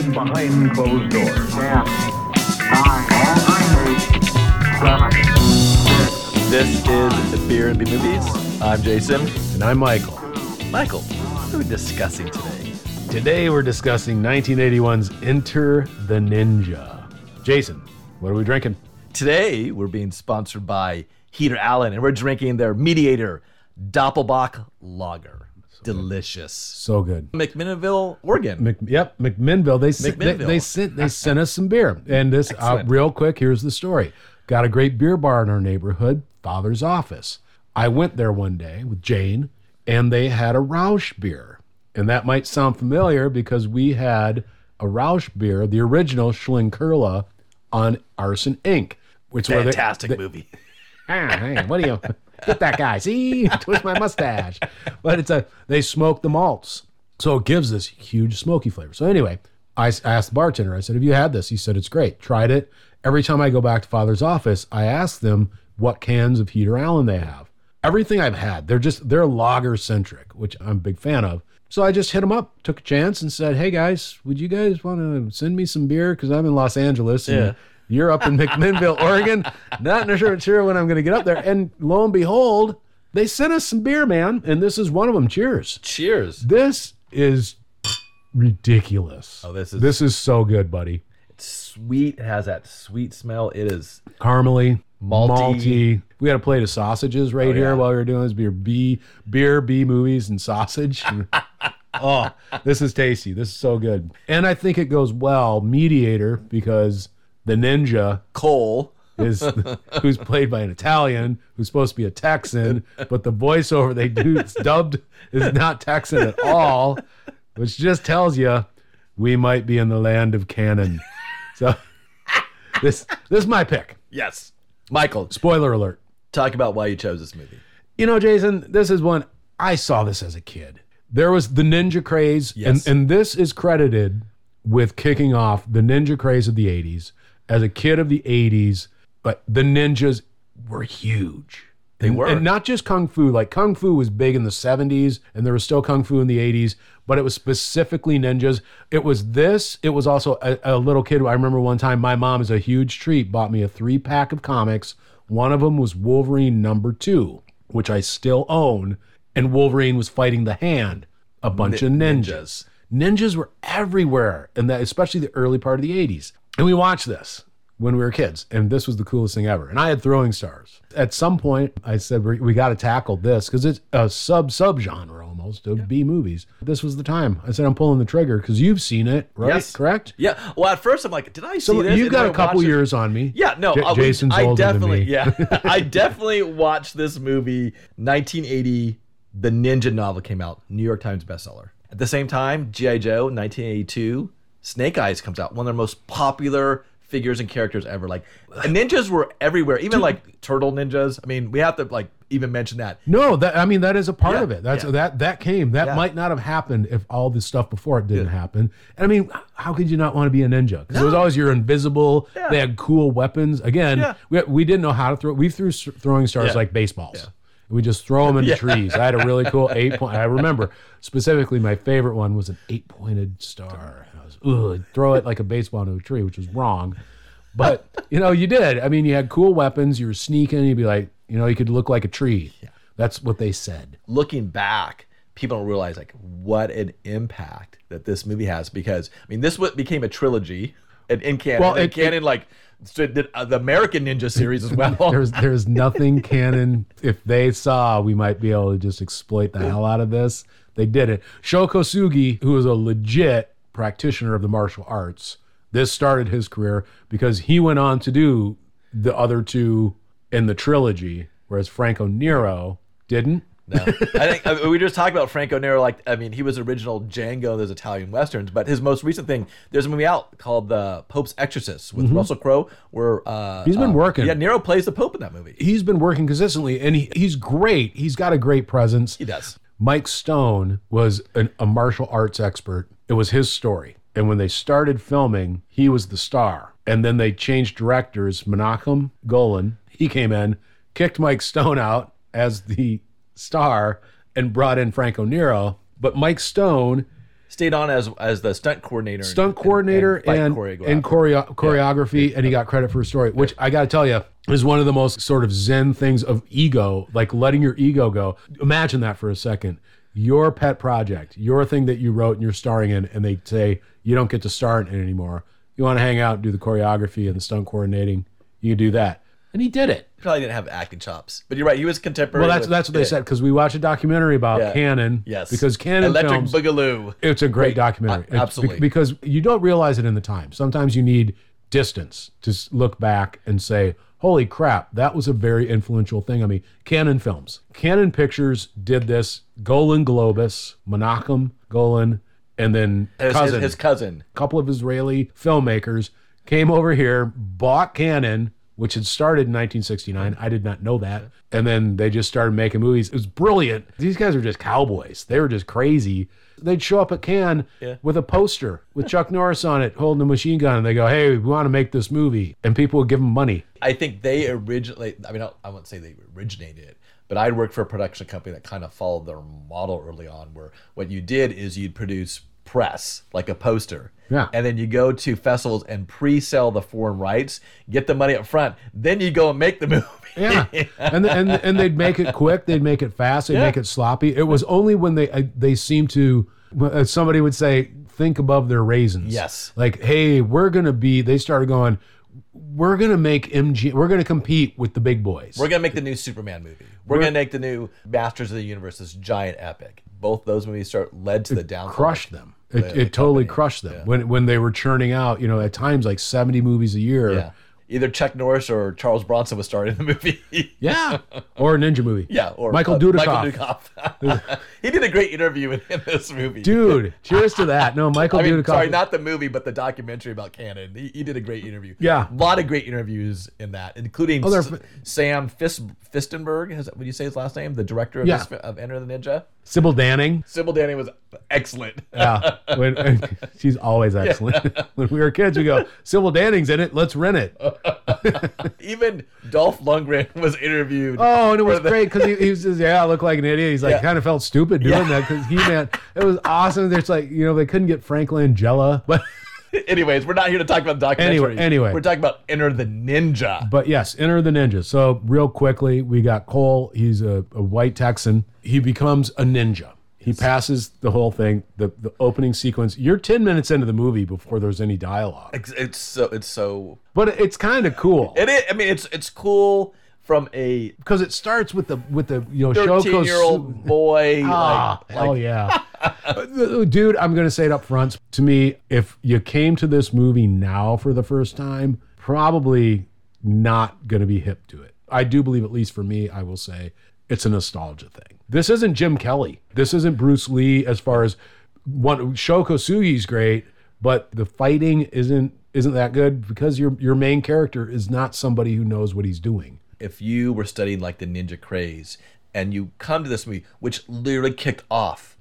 conducted behind closed doors. Ten, nine, seven, six, This is the Beer and B Movies. I'm Jason. And I'm Michael. Michael, what are we discussing today? Today we're discussing 1981's Enter the Ninja. Jason, what are we drinking? Today we're being sponsored by Heater Allen, and we're drinking their Mediator Doppelbock Lager. Delicious. So good. McMinnville, Oregon. Mc, yep, McMinnville. They sent, they, McMinnville. they sent they sent us some beer, and this uh, real quick. Here's the story. Got a great beer bar in our neighborhood, Father's Office. I went there one day with Jane, and they had a Rauch beer, and that might sound familiar because we had a Rauch beer, the original Schlenkerla, on Arson Inc., which were they- Fantastic they- movie. Ah, hey, what do you get that guy? See, twist my mustache. But it's a they smoke the malts, so it gives this huge smoky flavor. So anyway, I asked the bartender. I said, "Have you had this?" He said, "It's great. Tried it. Every time I go back to Father's office, I ask them what cans of Heater Allen they have. Everything I've had, they're just they're lager centric, which I'm a big fan of. So I just hit them up, took a chance, and said, "Hey guys, would you guys want to send me some beer? Because I'm in Los Angeles." And Yeah. You're up in McMinnville, Oregon. Not sure, sure when I'm going to get up there. And lo and behold, they sent us some beer, man. And this is one of them. Cheers. Cheers. This is ridiculous. Oh, this is- this is so good, buddy. It's sweet. It has that sweet smell. It is Caramely, Malty. We had a plate of sausages right oh, here yeah. while we were doing this beer, B, beer, B movies, and sausage. oh, this is tasty. This is so good. And I think it goes well, mediator, because the ninja Cole. is who's played by an Italian who's supposed to be a Texan, but the voiceover they do it's dubbed is not Texan at all, which just tells you we might be in the land of Cannon. So this this is my pick. Yes. Michael, Spoiler alert. talk about why you chose this movie. You know, Jason, this is one I saw this as a kid. There was the ninja craze, Yes. and, and this is credited with kicking off the ninja craze of the 80s. As a kid of the 80s, but the ninjas were huge. They were. And not just kung fu. Like kung fu was big in the 70s, and there was still kung fu in the 80s, but it was specifically ninjas. It was this. It was also a, a little kid. I remember one time my mom, as a huge treat, bought me a three pack of comics. One of them was Wolverine number two, which I still own. And Wolverine was fighting the hand, a bunch of ninjas. Ninjas were everywhere, and that especially the early part of the 80s. And we watched this when we were kids, and this was the coolest thing ever. And I had throwing stars. At some point, I said we, we got to tackle this because it's a sub sub genre almost of B movies. This was the time. I said I'm pulling the trigger because you've seen it, right? Yes. Correct. Yeah. Well, at first I'm like, did I see So this? you've got a couple watched it. years on me. Yeah, no, J- Jason's I older definitely, than me. yeah, I definitely watched this movie. 1980, the Ninja novel came out, New York Times bestseller. At the same time, GI Joe, 1982, Snake Eyes comes out, one of their most popular figures and characters ever. Like ninjas were everywhere, even like turtle ninjas. I mean, we have to like even mention that. No, that I mean that is a part Yeah, of it. That's yeah. that that came. That Yeah. might not have happened if all this stuff before it didn't happen. And I mean, how could you not want to be a ninja? Because it was always you're invisible. They had cool weapons. Again, we, we didn't know how to throw. We threw throwing stars like baseballs. We just throw them into trees. I had a really cool eight point. I remember specifically my favorite one was an eight pointed star. I was ugh, throw it like a baseball into a tree, which was wrong. But you know, you did. I mean, you had cool weapons. You were sneaking. You'd be like, you know, you could look like a tree. That's what they said. looking back, people don't realize like what an impact that this movie has because I mean this what became a trilogy in, in Cannon. Well, in it- Cannon like so uh, the American Ninja series as well. There's there's nothing Cannon. If they saw, we might be able to just exploit the hell out of this. They did it. Sho Kosugi, who is a legit practitioner of the martial arts, this started his career because he went on to do the other two in the trilogy, whereas Franco Nero didn't. No. I think I mean, we just talked about Franco Nero. Like, I mean, he was original Django in those Italian westerns, but his most recent thing, there's a movie out called The Pope's Exorcist with Russell Crowe, where uh, Mm-hmm. He's been uh, working. Yeah, Nero plays the Pope in that movie. He's been working consistently, and he, he's great. He's got a great presence. He does. Mike Stone was an, a martial arts expert. It was his story. And when they started filming, he was the star. And then they changed directors. Menachem Golan, he came in, kicked Mike Stone out as the star, and brought in Franco Nero. But Mike Stone stayed on as as the stunt coordinator, stunt coordinator and, and choreographer. and choreo- choreography, and he got credit for a story, which I got to tell you is one of the most sort of zen things of ego, like letting your ego go. Imagine that for a second. Your pet project, your thing that you wrote and you're starring in, and they say you don't get to star in it anymore. You want to hang out and do the choreography and the stunt coordinating, you do that. And he did it. He probably didn't have acting chops, but you're right. He was contemporary. Well, that's with- that's what they yeah. said because we watched a documentary about Yeah. Cannon. Yes, because Cannon Electric films. Boogaloo. It's a great documentary. Uh, absolutely. be- because you don't realize it in the time. Sometimes you need distance to look back and say, holy crap, that was a very influential thing. I mean, Cannon Films. Cannon Pictures did this. Golan Globus, Menachem Golan, and then His, his, cousin, his cousin. a couple of Israeli filmmakers came over here, bought Cannon, which had started in 1969. I did not know that. And then they just started making movies. It was brilliant. These guys were just cowboys. They were just crazy. They'd show up at Cannes Yeah. with a poster with Chuck Norris on it holding a machine gun. And they go, hey, we want to make this movie. And people would give them money. I think they originally. I mean, I, wouldn't say they originated it, but I'd worked for a production company that kind of followed their model early on, where what you did is you'd produce press like a poster. Yeah. And then you go to festivals and pre-sell the foreign rights, get the money up front, then you go and make the movie. Yeah, and and and they'd make it quick. They'd make it fast. They'd Yeah. make it sloppy. It was only when they uh, they seemed to. uh, Somebody would say, "Think above their raisins." Yes. Like, hey, we're gonna be. They started going. We're gonna make MG. We're gonna compete with the big boys. We're gonna make the new Superman movie. We're, gonna make the new Masters of the Universe, this giant epic. Both those movies start led to the downfall. crushed them. It, The- it the totally company. crushed them when when they were churning out. You know, at times like seventy movies a year. Yeah. Either Chuck Norris or Charles Bronson was starring in the movie. Yeah. or a ninja movie. Yeah, or Michael uh, Dudikoff. Michael Dudikoff. he did a great interview in, in this movie. Dude, cheers to that. No, Michael I mean, Dudikoff. sorry, not the movie, but the documentary about Cannon. He, he did a great interview. Yeah. a lot of great interviews in that, including Oh, they're S- f- Sam Fis- Fistenberg. Has would you say his last name? The director of, Yeah. of Enter the Ninja. Sybil Danning. Sybil Danning was excellent. Yeah, when, she's always excellent. when we were kids, we go, Sybil Danning's in it. Let's rent it. Even Dolph Lundgren was interviewed. Oh, and it was the- great because he, he was just, yeah, I look like an idiot. He's like, Yeah. kind of felt stupid doing Yeah. that because he, man, it was awesome. There's like, you know, they couldn't get Frank Langella, but Anyways, we're not here to talk about the documentary. Anyway- anyway. we're talking about Enter the Ninja. But yes, enter the ninja. So real quickly, we got Cole. He's a, a white Texan. He becomes a ninja. He passes the whole thing, the the opening sequence. You're ten minutes into the movie before there's any dialogue, It's, it's so it's so but it's kind of cool it is. I mean, it's it's cool from a because it starts with the with the you know Shoko thirteen year old boy. Ah, like, hell yeah. Uh, Dude, I'm going to say it up front. To me, if you came to this movie now for the first time, probably not going to be hip to it. I do believe, at least for me, I will say it's a nostalgia thing. This isn't Jim Kelly. This isn't Bruce Lee as far as one Sho Kosugi's great, but the fighting isn't isn't that good because your your main character is not somebody who knows what he's doing. If you were studying like the ninja craze and you come to this movie, which literally kicked off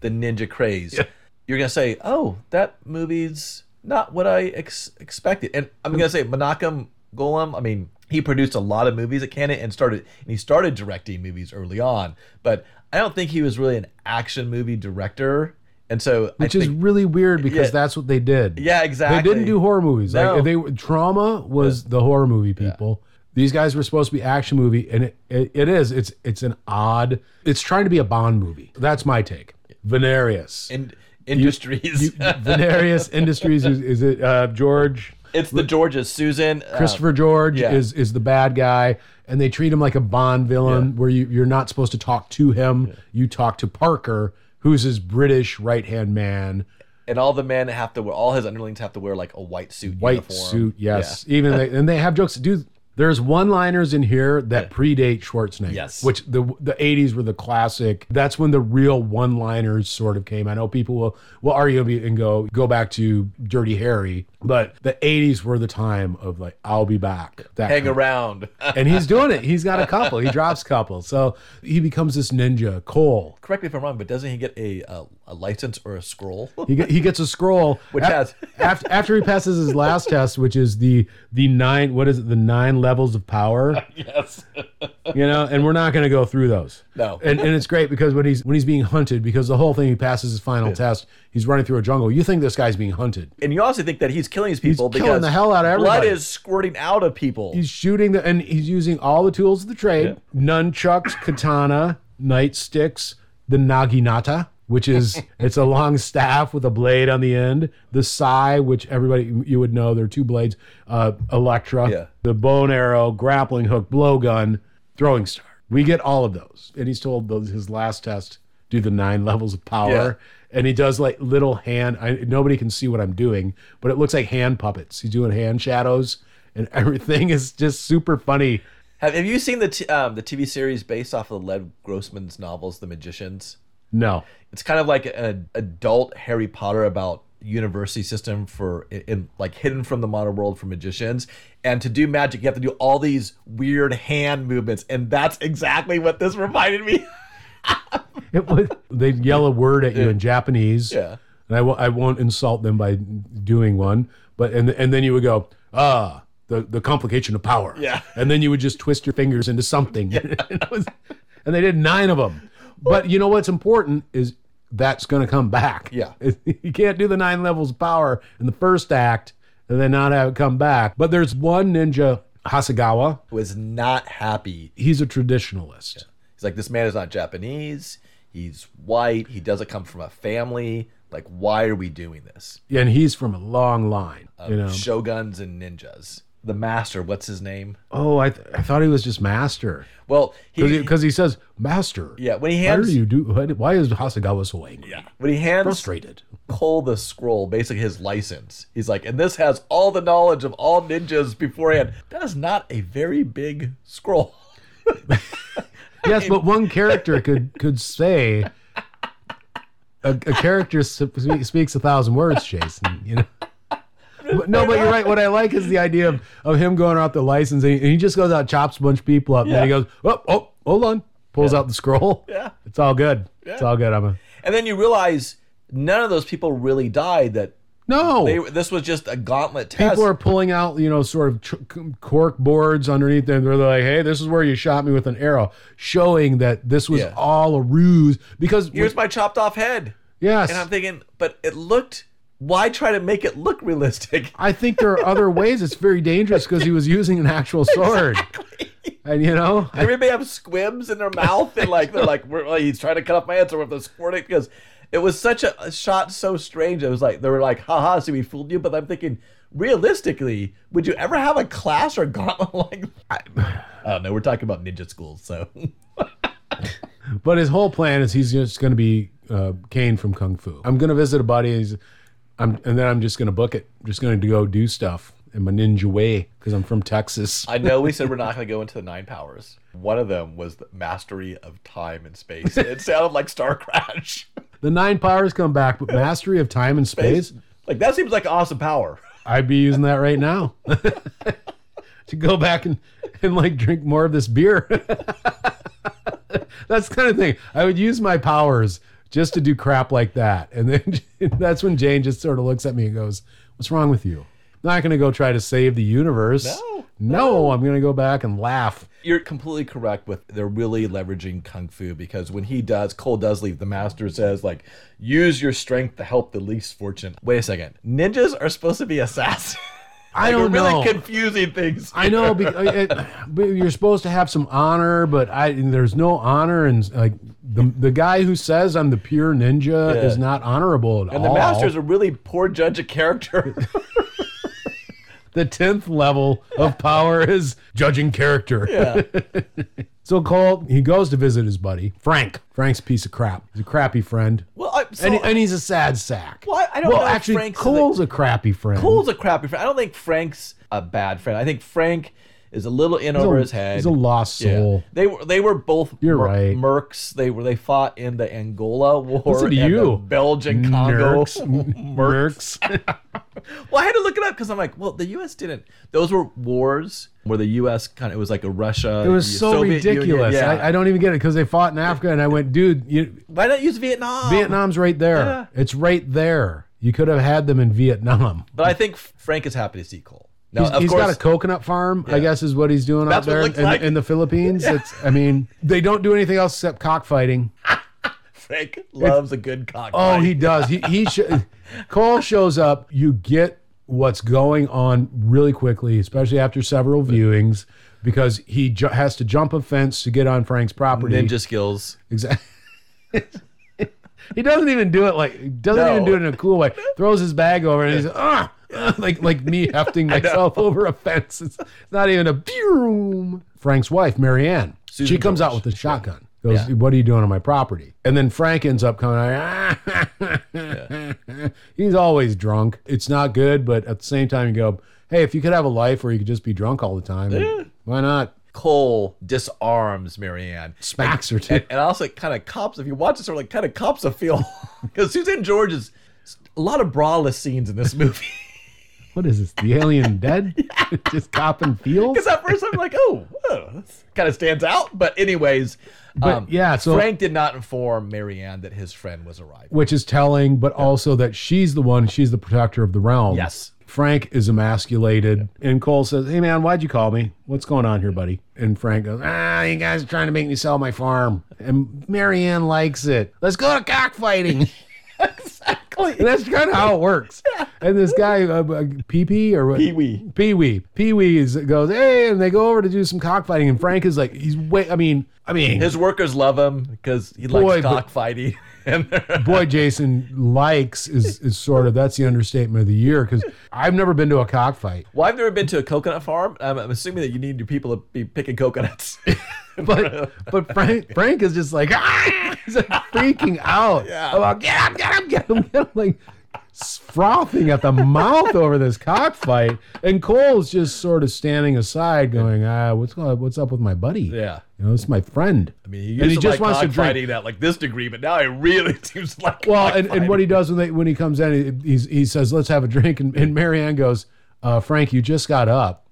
the ninja craze, you're gonna say, "Oh, that movie's not what I ex- expected." And I'm gonna say, Menachem Golan. I mean, he produced a lot of movies at Cannon and started and he started directing movies early on, but I don't think he was really an action movie director. And so, Which is really weird because Yeah. that's what they did. yeah, exactly. They didn't do horror movies. No. Like they Troma was the horror movie people. These guys were supposed to be action movie, and it, it, it is. It's it's an odd. It's trying to be a Bond movie. That's my take. Venarius. in industries. You- Venarius Industries is, is it uh, George it's the Georges, Susan, uh, Christopher George yeah. is is the bad guy, and they treat him like a Bond villain, where you you're not supposed to talk to him. You talk to Parker, who's his British right hand man. and all the men have to wear all his underlings have to wear like a white suit white uniform. suit yes even they, and they have jokes dude there's one liners in here that predate schwarzenegger Yes. which the the 80s were the classic. That's when the real one liners sort of came. I know people will will argue and go go back to dirty harry but the 80s were the time of like i'll be back that hang kind around. And he's doing it. He's got a couple. He drops a couple. So he becomes this ninja cole. Correct me if i'm wrong but doesn't he get a a, a license or a scroll? He, get, he gets a scroll Which has- after after he passes his last test, which is the the nine what is it? The nine levels of power. yes. you know, and we're not going to go through those. No. and and it's great because when he's when he's being hunted, because the whole thing he passes his final test, he's running through a jungle. You think this guy's being hunted? and you also think that he's killing these people killing because the hell out of blood is squirting out of people. He's shooting the and he's using all the tools of the trade: nunchucks, katana, nightsticks, the naginata. Which is it's a long staff with a blade on the end. The sai, which everybody you would know, there are two blades. Uh, Elektra, Yeah. the bone arrow, grappling hook, blowgun, throwing star. We get all of those, and he's told those his last test do the nine levels of power, Yeah. and he does like little hand. I, nobody can see what I'm doing, but it looks like hand puppets. He's doing hand shadows, and everything is just super funny. Have, have you seen the t- um, the TV series based off of Lev Grossman's novels, The Magicians? No, It's kind of like an adult Harry Potter about university system for in, in like hidden from the modern world for magicians and to do magic you have to do all these weird hand movements and that's exactly what this reminded me it was they yell a word at you in Japanese. Yeah. and I w- I won't insult them by doing one, but and and then you would go ah. The, the complication of power. Yeah. And then you would just twist your fingers into something. and, it was- and they did nine of them. But you know what's important is that's going to come back. Yeah. You can't do the nine levels of power in the first act and then not have it come back. But there's one ninja, Hasegawa. was not happy He's a traditionalist. he's like this man is not japanese he's white he doesn't come from a family like why are we doing this Yeah, And he's from a long line. you know. shoguns and ninjas the master what's his name Oh, I, th- I thought he was just master. well he, Because he, says, Master. yeah when he Why are hands you do? Why, is Hasegawa so angry? Yeah. when he hands Frustrated. Cole the scroll, basically his license. He's like, and this has all the knowledge of all ninjas beforehand. That is not a very big scroll. Yes, but one character could could say a, a character sp- speaks a thousand words, Jason. You know. But, no, but you're right. What I like is the idea of, of him going out the license, and he, and he just goes out, chops a bunch of people up, and then he goes, "Oh, oh, hold on," pulls out the scroll. Yeah. it's all good. It's all good. I'm a And then you realize none of those people really died. That no. they this was just a gauntlet test. People are pulling out, you know, sort of cork boards underneath them. They're like, "Hey, this is where you shot me with an arrow," showing that this was Yeah. all a ruse. Because Here's my chopped off head. yes, And I'm thinking, but it looked. Why try to make it look realistic? I think there are other ways. It's very dangerous because he was using an actual sword, Exactly. and you know, I- Everybody have squibs in their mouth, and like they're like, We're, like, he's trying to cut off my head, with we have to squirt it because it was such a, a shot so strange. It was like they were like, haha, see, we fooled you. But I'm thinking, realistically, would you ever have a class or gauntlet like? I, I don't know. We're talking about ninja schools, so but his whole plan is he's just going to be uh, Caine from Kung Fu. I'm going to visit a buddy, he's, I'm, and then I'm just going to book it. I'm just going to go do stuff in my ninja way because I'm from Texas. I know we said we're not going to go into the nine powers. One of them was the mastery of time and space. It sounded like Starcrash. The nine powers come back, but mastery of time and space. Like that seems like awesome power. I'd be using that right now to go back and, and like drink more of this beer. that's the kind of thing. I would use my powers just to do crap like that. And then that's when Jane just sort of looks at me and goes, What's wrong with you? I'm not going to go try to save the universe. No, No, I'm going to go back and laugh. You're completely correct with they're really leveraging kung fu because when he does, Cole does leave. The master says like, use your strength to help the least fortunate. Wait a second, ninjas are supposed to be assassins. I don't we're know. Really confusing things. I know, be- uh, it, but you're supposed to have some honor, but I there's no honor, and like the the guy who says I'm the pure ninja Yeah. is not honorable at and all. And the master's a really poor judge of character. the tenth level of power is judging character. yeah. So Cole he goes to visit his buddy Frank. Frank's a piece of crap. He's a crappy friend, Well, I, so, and, and he's a sad sack. Well, I- I don't well, know actually, Frank's Cole's a crappy friend. Cole's a crappy friend. I don't think Frank's a bad friend. I think Frank is a little in over a- his head. he's a lost Yeah. soul. They were they were both You're mer- right. mercs. They were they fought in the Angola War Listen to you. the Belgian Congo mercs. Mercs. Well, I had to look it up because I'm like, well, the U.S. didn't. Those were wars where the U.S. kind of it was like a Russia. It was so Soviet Union. ridiculous. Yeah. I, I don't even get it because they fought in Africa, and I went, dude, you, Why not use Vietnam? Vietnam's right there. Yeah. It's right there. You could have had them in Vietnam. But I think Frank is happy to see Cole. No, he's, he's got a coconut farm, I guess is what he's doing That's out there in, like. in the Philippines. It's, I mean, they don't do anything else except cockfighting. Frank loves a good cock. Oh, he does. He he sh- Cole shows up. You get what's going on really quickly, especially after several viewings, because he ju- has to jump a fence to get on Frank's property. ninja skills. Exactly. he doesn't even do it like doesn't No. even do it in a cool way. Throws his bag over and he's ah, ah," like like me hefting myself over a fence. It's not even a boom. Frank's wife, Marianne, she Susan comes out George. with a shotgun. Goes, Yeah. what are you doing on my property? And then Frank ends up coming out. He's always drunk. It's not good, but at the same time, you go, hey, if you could have a life where you could just be drunk all the time, why not? Cole disarms Marianne. Smacks her too. And, and also kind of cops, if you watch it, sort of like kind of cops a feel. Because Suzanne George is a lot of braless scenes in this movie. What is this? The alien dead? Just copping feels? Because at first I'm like, oh, oh kind of stands out. But anyways, um, yeah, so- Frank did not inform Marianne that his friend was arriving. Which is telling, but also that she's the one, she's the protector of the realm. Yes. Frank is emasculated. And Cole says, Hey man, why'd you call me? What's going on here, buddy? And Frank goes, Ah, you guys are trying to make me sell my farm. And Marianne likes it. Let's go to cockfighting. exactly. And that's kind of how it works. And this guy, uh, uh, Pee Pee or what? Pee Wee. Pee Wee. Pee Wee is goes, hey, and they go over to do some cockfighting. And Frank is like, he's way. I mean, I mean, His workers love him because he Boy, likes cockfighting. and boy, Jason likes is is sort of that's the understatement of the year because I've never been to a cockfight, well, I've never been to a coconut farm. I'm, I'm assuming that you need your people to be picking coconuts. but but Frank Frank is just like, ah! he's like freaking out. Yeah. about get him, get him, get him, get like frothing at the mouth over this cockfight, and Cole's just sort of standing aside, going, ah, what's going, what's up with my buddy? yeah. You know, it's my friend. I mean, he And he just like wants to drink. cockfighting at like this degree, but now it really seems like Well, and, and what he does when they when he comes in, he, he's, he says, "Let's have a drink," and, and Marianne goes, uh, "Frank, you just got up."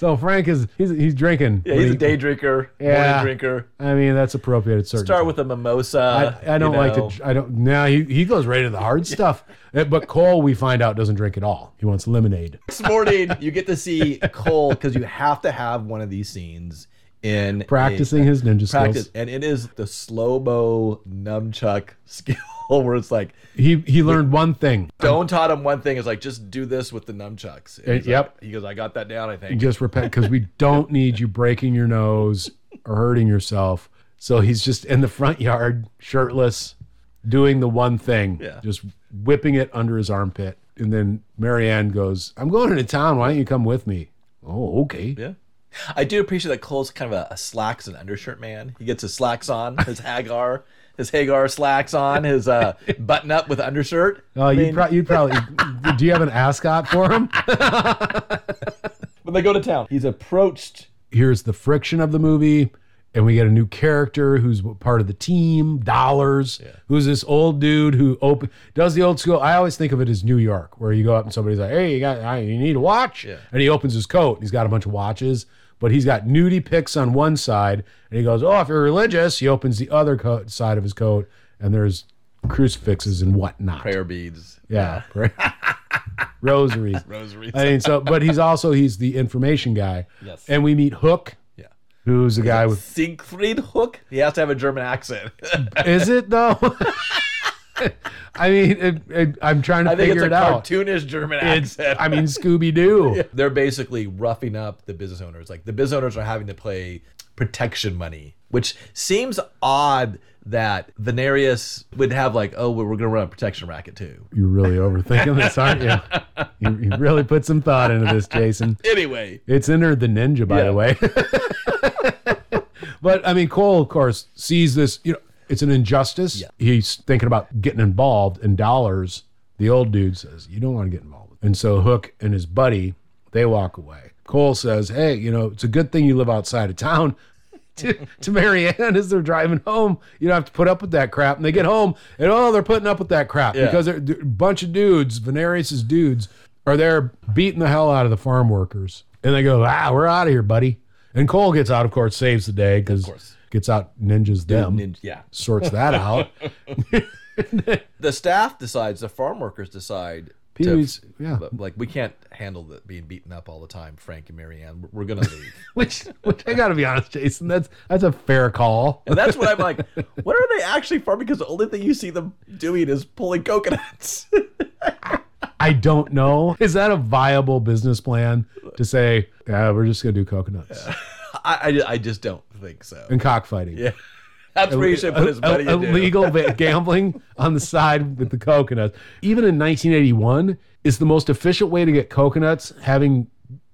So Frank is he's he's drinking. Yeah, he's he- a day drinker, Yeah. morning drinker. I mean, that's appropriate at certain. Start with a mimosa. I, I don't you like know. to. I don't. Now he he goes right into the hard stuff. Uh, But Cole, we find out, doesn't drink at all. He wants lemonade. This morning, you get to see Cole because you have to have one of these scenes in a- Practicing his ninja practice, skills. and it is the slow mo nunchuck skill where it's like He he learned one thing. Stone taught him one thing is like just do this with the nunchucks. Uh, yep. like- he goes, I got that down. I think. just repent because we don't need you breaking your nose or hurting yourself. So he's just in the front yard, shirtless, doing the one thing, Yeah. just whipping it under his armpit. And then Marianne goes, I'm going into town. Why don't you come with me? Oh, okay. Yeah. I do appreciate that Cole's kind of a, a slacks and undershirt man. He gets his slacks on, his Haggar, his Haggar slacks on, his uh, button up with undershirt. Oh, I you'd, pro- you'd probably. do you have an ascot for him? when they go to town, he's approached. Here's the friction of the movie. And we get a new character who's part of the team, Dollars, who's this old dude who open, does the old school. I always think of it as New York, where you go up and somebody's like, "Hey, you got, I- you need a watch," Yeah. and he opens his coat. and He's got a bunch of watches, but he's got nudie pics on one side, and he goes, "Oh, if you're religious," he opens the other coat, side of his coat, and there's crucifixes and whatnot. Prayer beads. Yeah, rosaries. Rosaries. I mean, so, but he's also he's the information guy. Yes. And we meet Hook, Yeah. who's a guy with. Siegfried Hook. He has to have a German accent. Is it though? I mean, it, it, I'm trying to I think figure it's a it out. cartoonish German It's, accent. I mean, Scooby Doo. They're basically roughing up the business owners. Like the business owners are having to pay protection money, which seems odd that Venarius would have like, oh, we're going to run a protection racket too. You're really overthinking this, aren't you? You, you really put some thought into this, Jason. Anyway, It's Enter the Ninja, by Yeah. the way. but I mean, Cole, of course, sees this. You know, it's an injustice. Yeah. He's thinking about getting involved in dollars. The old dude says, "You don't want to get involved." And so Hook and his buddy they walk away. Cole says, "Hey, you know, it's a good thing you live outside of town." to, to Marianne as they're driving home, you don't have to put up with that crap. And they get home, and oh, they're putting up with that crap Yeah. because they're, a bunch of dudes, Venarius's dudes, are there beating the hell out of the farm workers. And they go, ah, we're out of here, buddy. And Cole gets out, of course, saves the day because course. Gets out ninjas them, nin- yeah. sorts that out. The staff decides, the farm workers decide, to- yeah. like we can't handle the, being beaten up all the time, Frank and Marianne. We're, gonna leave. Which, which I gotta be honest, Jason, that's that's a fair call. and that's what I'm like. What are they actually farming? Because the only thing you see them doing is pulling coconuts. I don't know. Is that a viable business plan to say, yeah, we're just gonna do coconuts I, I, I just don't think so. and cockfighting? Yeah, that's where you should put his money. illegal gambling on the side with the coconuts. Even in 1981, is the most efficient way to get coconuts having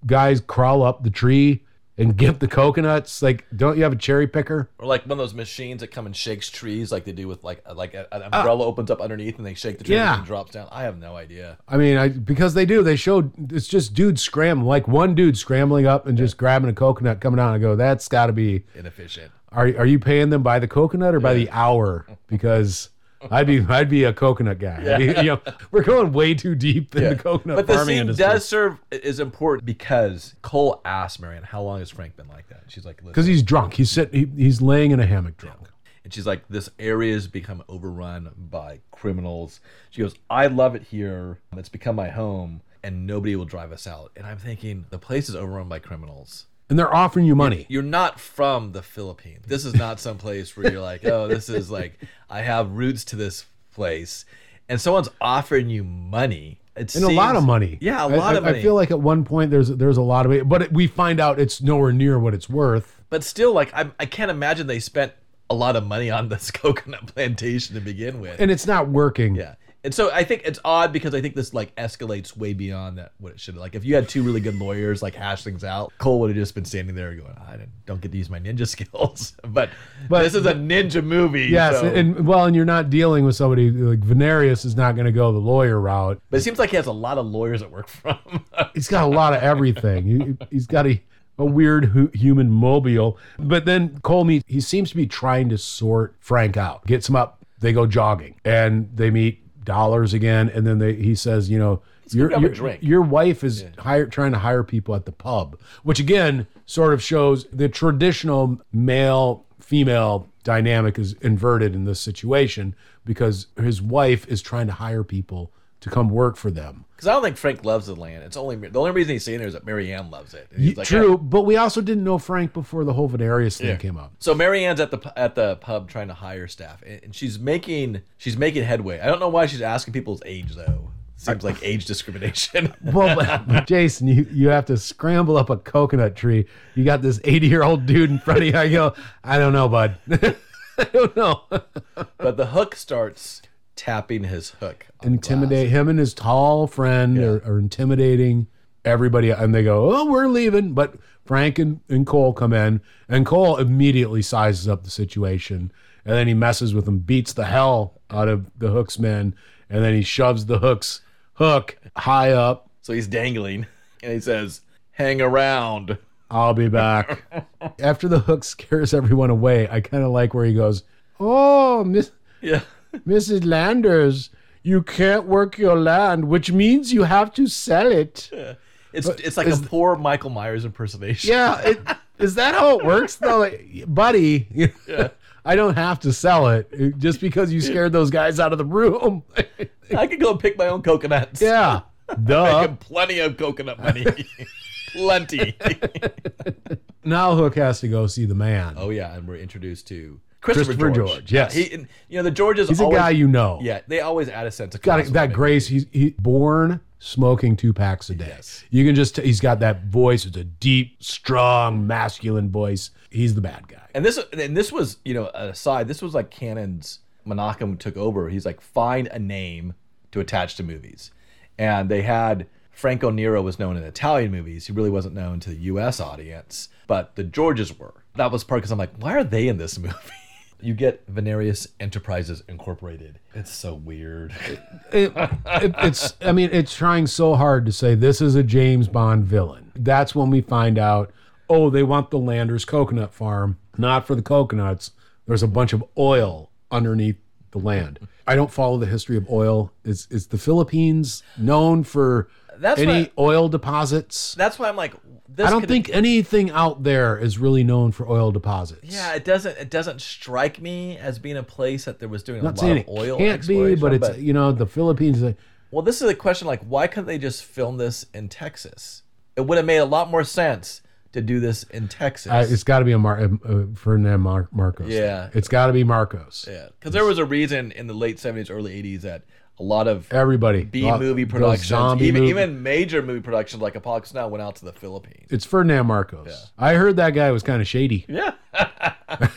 guys crawl up the tree and get the coconuts. Like, don't you have a cherry picker? Or like one of those machines that come and shakes trees, like they do with like like a, an ah. umbrella opens up underneath and they shake the tree Yeah. and it drops down. I have no idea. I mean, I because they do. They showed it's just dudes scrambling, like one dude scrambling up and just grabbing a coconut coming out. And I go, that's got to be. Inefficient. Are are you paying them by the coconut or by the hour? Because I'd be I'd be a coconut guy. Be- you know, we're going way too deep in the coconut but the farming scene industry. does serve is important because Cole asked Marianne, "How long has Frank been like that?" She's like, because he's drunk. He's sitting. He, he's laying in a hammock drunk. and she's like, "This area has become overrun by criminals." She goes, "I love it here. It's become my home." And nobody will drive us out. And I'm thinking the place is overrun by criminals. And they're offering you money. You're not from the Philippines. This is not some place where you're like, oh, this is like I have roots to this place, and someone's offering you money. It and a lot of money. Yeah, a lot I, of money. I feel like at one point there's there's a lot of it, but it, we find out it's nowhere near what it's worth. but still, like I, I can't imagine they spent a lot of money on this coconut plantation to begin with. And it's not working. yeah. And so I think it's odd because I think this like escalates way beyond that what it should. Like if you had two really good lawyers like hash things out, Cole would have just been standing there going, "I don't get to use my ninja skills." but, But- this is a ninja movie. Yes, so- and well, and you're not dealing with somebody like Venarius is not going to go the lawyer route. But it seems like he has a lot of lawyers that work for him. He's got a lot of everything. He, he's got a, a weird hu- human mobile. But then Cole meets, he seems to be trying to sort Frank out, gets him up. They go jogging and they meet dollars again. And then they, he says, you know, your, your, drink. your wife is hire, trying to hire people at the pub, which again sort of shows the traditional male female dynamic is inverted in this situation because his wife is trying to hire people to come work for them. Because I don't think Frank loves the land. It's only the only reason he's saying there is that Marianne loves it. Like, True, but we also didn't know Frank before the whole Venarius thing came up. So Marianne's at the at the pub trying to hire staff, and she's making she's making headway. I don't know why she's asking people's age though. Seems like age discrimination. Well, but, Jason, you, you have to scramble up a coconut tree. You got this 80 year old dude in front of you. I go, I don't know, bud. I don't know. but the hook starts tapping his hook. Intimidate him and his tall friend are, are intimidating everybody. And they go, Oh, we're leaving. But Frank and, and Cole come in, and Cole immediately sizes up the situation. And then he messes with them, beats the hell out of the hook's men. And then he shoves the hook's hook high up So he's dangling, and he says, "Hang around." I'll be back. After the hook scares everyone away, I kind of like where he goes, Oh, Miss, Yeah. Mrs. Landers, you can't work your land, which means you have to sell it. It's it's like a poor Michael Myers impersonation. Yeah, it, is that how it works, though? Like, buddy, I don't have to sell it just because you scared those guys out of the room. I could go and pick my own coconuts. yeah, duh. Making plenty of coconut money. plenty. Now Hook has to go see the man. oh yeah, and we're introduced to Christopher, Christopher George. George, yes. He, and, you know the Georges. He's a always, guy you know. Yeah, they always add a sense of got that grace. He's he, born smoking two packs a day. Yes. You can just he's got that voice. It's a deep, strong, masculine voice. He's the bad guy. And this and this was, you know, aside. This was like Cannon's Menachem took over. He's like, find a name to attach to movies, and they had Franco Nero was known in Italian movies. He really wasn't known to the U.S. audience, but the Georges were. That was part because I'm like, why are they in this movie? You get Venarius Enterprises Incorporated. It's so weird. It, it, it's I mean it's trying so hard to say this is a James Bond villain. That's when we find out. Oh, they want the Landers coconut farm, not for the coconuts. There's a bunch of oil underneath the land. I don't follow the history of oil. Is is the Philippines known for That's any oil deposits? That's why I'm like, this I don't think anything out there is really known for oil deposits. Yeah, it doesn't. It doesn't strike me as being a place that there was doing a I'm not lot saying of it oil. can't be, but it's you know the Philippines. like, Well, this is a question like, why couldn't they just film this in Texas? It would have made a lot more sense to do this in Texas. Uh, it's got to be a Mar- uh, Ferdinand Mar- Marcos. Yeah. It's got to be Marcos. yeah, because there was a reason in the late '70s, early '80s that a lot of Everybody. B movie productions, zombie even movie- even major movie productions like Apocalypse Now, went out to the Philippines. It's Ferdinand Marcos. I heard that guy was kind of shady. Yeah.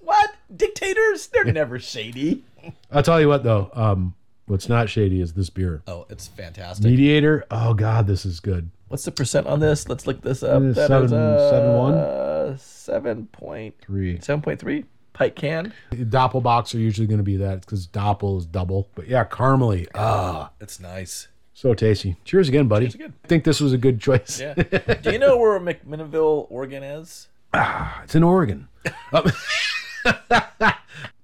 what dictators? They're never shady. I'll tell you what though. Um, what's not shady is this beer. Oh, it's fantastic. Mediator. Oh God, this is good. What's the percent on this? Let's look this up. It is That seven- is, uh, seven one? Seven point Three. seven point three. Pike can. Doppelbocks are usually going to be that because doppel is double. But yeah, caramely. Ah, It's nice. so tasty. Cheers again, buddy. Cheers again. I think this was a good choice. Yeah. Do you know where McMinnville, Oregon is? Ah, It's in Oregon. Um,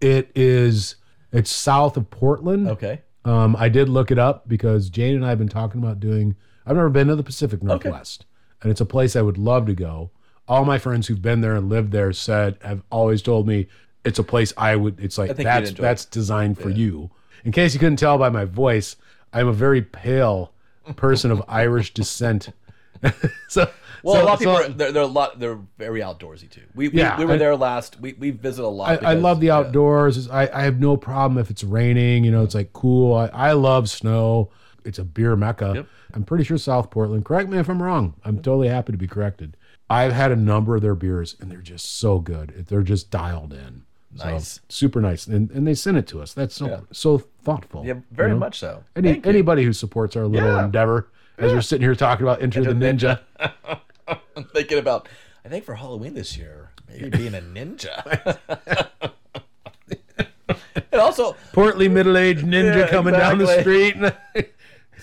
it is. It's south of Portland. Okay. Um, I did look it up because Jane and I have been talking about doing. I've never been to the Pacific Northwest, and it's a place I would love to go. All my friends who've been there and lived there said have always told me it's a place I would. It's like that's that's designed for you. In case you couldn't tell by my voice, I'm a very pale person of Irish descent. so Well, so- a lot of people so- are, they're, they're a lot. They're very outdoorsy too. We we, Yeah, we were I- there last. We we visited a lot. I, I love the yeah. outdoors. I, I have no problem if it's raining. You know, it's like cool. I, I love snow. It's a beer mecca. Yep. I'm pretty sure South Portland. Correct me if I'm wrong. I'm totally happy to be corrected. I've had a number of their beers and they're just so good. They're just dialed in. So, Nice. super nice. And, and they sent it to us. That's so Yeah. so thoughtful. Yeah, very you know? much so. Any, Thank you. anybody who supports our little Yeah. endeavor as we're sitting here talking about Enter, the Ninja. I'm thinking about. I think for Halloween this year, maybe being a ninja. and also, portly middle-aged ninja Yeah, coming down the street.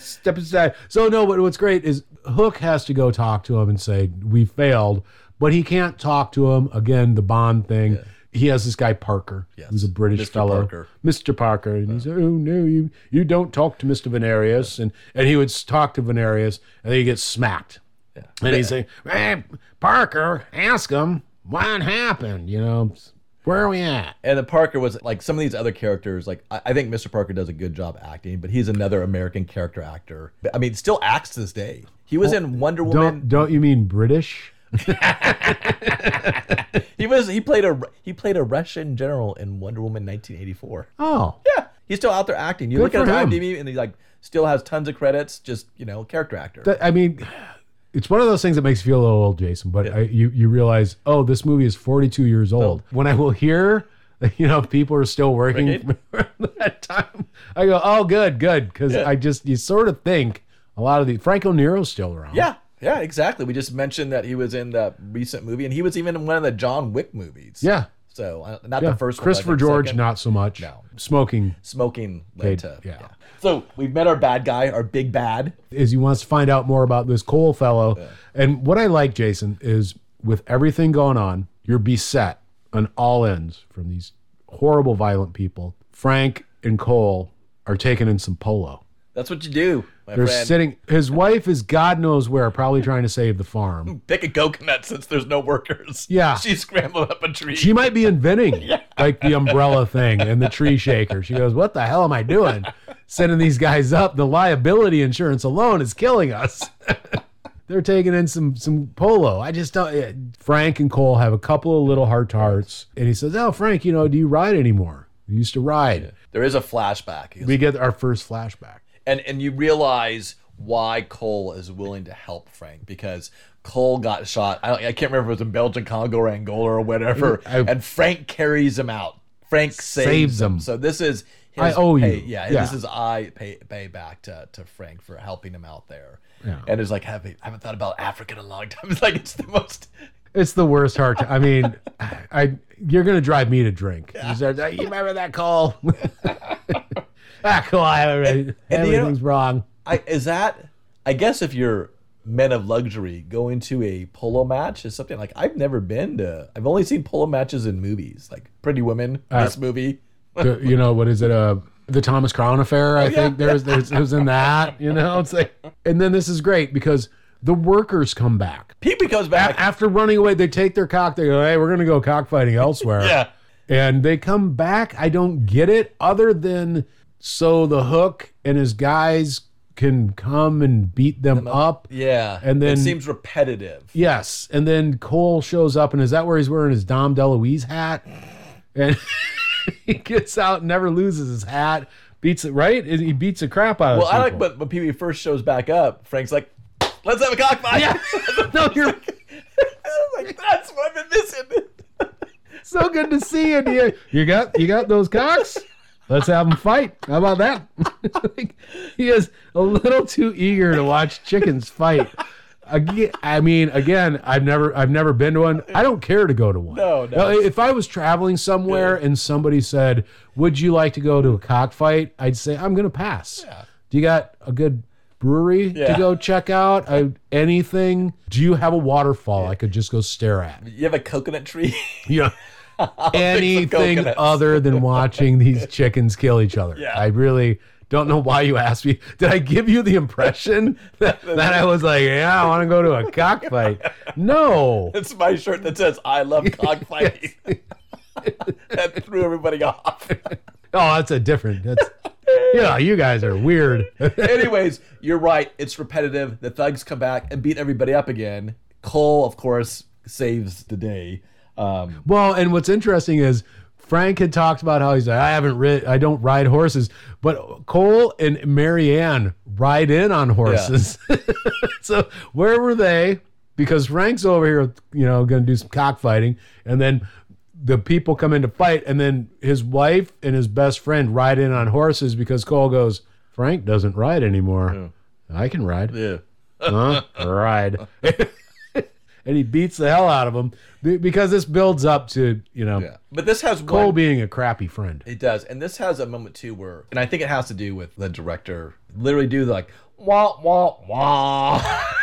Step aside. So no, but what's great is Hook has to go talk to him and say we failed, but he can't talk to him again. The Bond thing. He has this guy Parker, Yes. who's a British Mr. fellow, Parker. Mr. Parker, and he's oh no, you you don't talk to Mr. Venarius, and and he would talk to Venarius, and then he gets smacked, yeah. and he's saying, hey, Parker, ask him what happened, you know, where are we at? And then Parker was like some of these other characters. Like I, I think Mr. Parker does a good job acting, but he's another American character actor. I mean, still acts to this day. He was in Wonder Woman. Don't don't you mean British? He was he played a he played a Russian general in Wonder Woman 1984. Oh, Yeah, he's still out there acting. You Good look at his. IMDb, and he like still has tons of credits. Just you know, character actor. That- I mean, it's one of those things that makes you feel a little old, Jason. But I, you you realize, oh, this movie is 42 years old. Oh. When I will hear, you know, people are still working that time, I go, oh, good, good, because Yeah. I just you sort of think a lot of the Franco Nero's still around. yeah, yeah, exactly. We just mentioned that he was in that recent movie, and he was even in one of the John Wick movies. yeah, So uh, not yeah. the first one. Christopher think George, second. not so much. No. Smoking smoking led to yeah. yeah. So we've met our bad guy, our big bad. is he wants to find out more about this Cole fellow. And what I like, Jason, is with everything going on, you're beset on all ends from these horrible, violent people. Frank and Cole are taking in some polo. That's what you do, my They're friend. sitting. His wife is God knows where, probably trying to save the farm. Pick a coconut since there's no workers. Yeah. she scrambled up a tree. She might be inventing like the umbrella thing and the tree shaker. She goes, "What the hell am I doing? Sending these guys up? The liability insurance alone is killing us." They're taking in some some polo. I just don't. yeah. Frank and Cole have a couple of little heart to hearts, and he says, "Oh, Frank, you know, do you ride anymore? You used to ride." there is a flashback, goes, We get our first flashback. And and you realize why Cole is willing to help Frank because Cole got shot. I, I can't remember if it was in Belgian Congo or Angola or whatever, mm, I- and Frank carries him out. Frank saves, Saves him. him. So this is his I owe pay- you. Yeah, Yeah. this is I pay pay back to, to Frank for helping him out there. Yeah. And it's like I haven't, I haven't thought about Africa in a long time. It's like it's the most. It's the worst heart. To, I mean, I you're gonna drive me to drink. Start, you remember that call? ah, cool. I already, and you know- everything's wrong. I is that I guess if you're men of luxury going to a polo match is something like I've never been to. I've only seen polo matches in movies, like Pretty Women, Uh, this movie. the, you know what is it uh the thomas crown affair i think there's there's it was in that you know it's like and then this is great because the workers come back Pee goes A- back. after running away they take their cock they go hey we're gonna go cockfighting elsewhere Yeah. and they come back i don't get it other than so the hook and his guys can come and beat them up. Yeah. And then- it seems repetitive. Yes, and then Cole shows up, and is that where he's wearing his Dom DeLuise hat? And he gets out, and never loses his hat, beats it right. And He beats the crap out of. It. Well, I like, but when Pee Wee first shows back up, Frank's like, let's have a cockfight. Yeah. no, you're like, that's what I've been missing. so good to see you. You, you got you got those cocks. Let's have them fight. How about that? Like, he is a little too eager to watch chickens fight. Again, I mean, again, I've never, I've never been to one. I don't care to go to one. No, no. If I was traveling somewhere and somebody said, "Would you like to go to a cockfight?" I'd say, "I'm going to pass." Yeah. Do you got a good brewery to go check out? I, anything? Do you have a waterfall I could just go stare at? You have a coconut tree? Yeah. Anything other than watching these chickens kill each other. Yeah. I really don't know why you asked me. Did I give you the impression that, that I was like, yeah, I want to go to a cockfight? No. it's my shirt that says, I love cockfighting. that threw everybody off. Oh, that's a different. That's yeah. You guys are weird. Anyways, you're right. It's repetitive. The thugs come back and beat everybody up again. Cole, of course, saves the day. Um, Well, and what's interesting is Frank had talked about how he's like, I haven't rid, I don't ride horses, but Cole and Marianne ride in on horses. so where were they? Because Frank's over here, you know, going to do some cockfighting, and then the people come in to fight, and then his wife and his best friend ride in on horses because Cole goes, Frank doesn't ride anymore. I can ride. yeah. Huh? ride. and he beats the hell out of him because this builds up to, you know, Yeah. But this has Cole one. being a crappy friend. It does, and this has a moment too where, and I think it has to do with the director literally do the, like wah wah wah.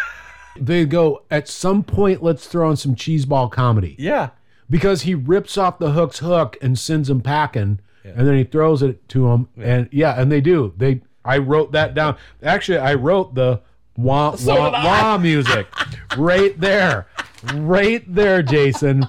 They go, at some point, let's throw in some cheeseball comedy. yeah, Because he rips off the hook's hook and sends him packing, and then he throws it to him. And yeah, and they do. They I wrote that down. Actually, I wrote the wah So wah did wah music right there. Right there, Jason.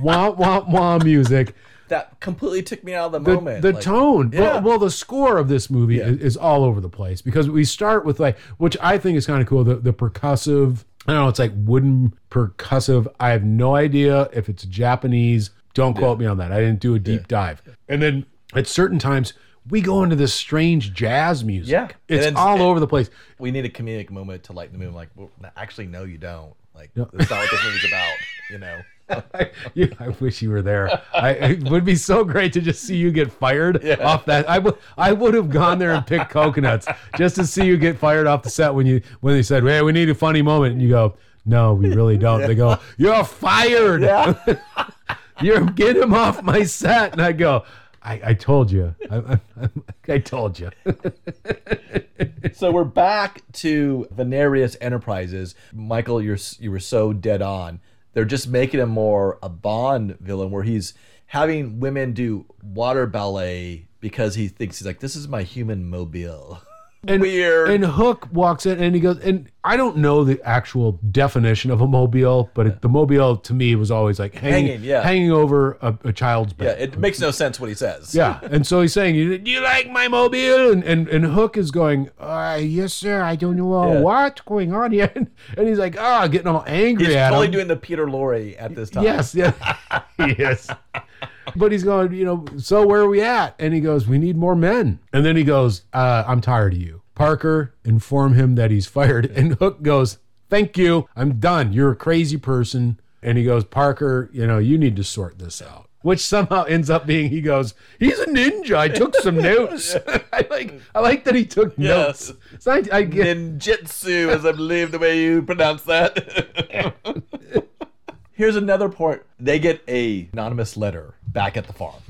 Wah wah wah music. that completely took me out of the, the, moment. the Like, tone Yeah. well, well the score of this movie Yeah. is, is all over the place because we start with like which i think is kind of cool the, the percussive i don't know it's like wooden percussive i have no idea if it's japanese don't quote me on that i didn't do a deep dive and then at certain times we go into this strange jazz music Yeah. it's all over the place we need a comedic moment to lighten the mood. Like, well, actually, no, you don't. Like, that's not what this movie's about. You know. I, you, I wish you were there. I, it would be so great to just see you get fired off that. I would I would have gone there and picked coconuts just to see you get fired off the set when you when they said, "Hey, we need a funny moment," and you go, "No, we really don't." They go, "You're fired. Yeah. You're get him off my set," and I go. I, I told you. I, I, I told you. so we're back to Venarius Enterprises. Michael, you're you were so dead on. They're just making him more a Bond villain, where he's having women do water ballet because he thinks he's like, this is my human mobile. And, Weird. And Hook walks in and he goes, and I don't know the actual definition of a mobile, but it, the mobile to me was always like hanging, Hanging, yeah. hanging over a, a child's bed. yeah, it makes no sense what he says. Yeah, and so he's saying, "You- "Do you like my mobile?" And and, and Hook is going, uh, "Yes, sir. I don't know uh, Yeah. what's going on here." And, he's like, "Ah, getting all angry He's at totally him." doing the Peter Lorre at this time. Yes, yeah, yes. But he's going, you know, so where are we at? And he goes, we need more men. And then he goes, uh, I'm tired of you. Parker, inform him that he's fired. And Hook goes, thank you. I'm done. You're a crazy person. And he goes, Parker, you know, you need to sort this out. Which somehow ends up being, he goes, he's a ninja. I took some notes. I like, I like that he took Yes. notes. So I, I get, Ninjutsu, as I believe the way you pronounce that. Here's another point. They get a anonymous letter back at the farm.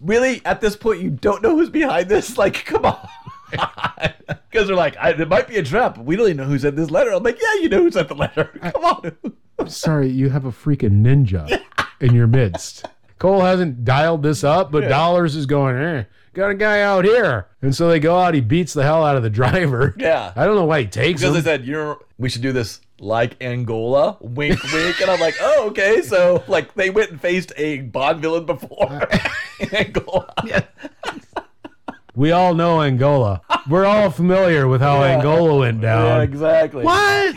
Really, at this point, you don't know who's behind this? Like, come on. Because they're like, I, it might be a trap. We don't even know who sent this letter. I'm like, yeah, you know who sent the letter. Come on. sorry, you have a freaking ninja in your midst. Cole hasn't dialed this up, but Dollars is going, eh, got a guy out here. And so they go out, he beats the hell out of the driver. Yeah. I don't know why he takes Because they him. said, you know, we should do this like Angola. Wink, wink. And I'm like, oh, okay. So, like, they went and faced a Bond villain before in Angola. we all know Angola. We're all familiar with how Angola went down. Yeah, exactly. What?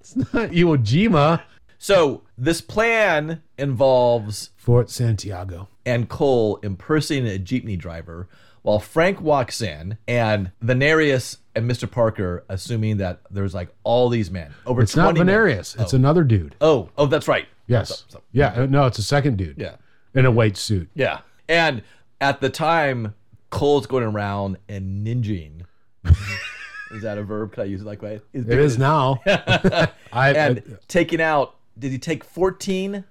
it's not Iwo Jima. So this plan involves Fort Santiago. And Cole impersonating a jeepney driver while Frank walks in and Venarius and Mr. Parker assuming that there's like all these men over It's not 20 men. Venarius. It's another dude. Oh, oh, that's right. Yes. So- so- Yeah. uh, No, it's a second dude. Yeah. In a white suit. Yeah. And at the time, Cole's going around and ninjing. is that a verb? Can I use it like that? It is now. I, And I- taking out, did he take 14?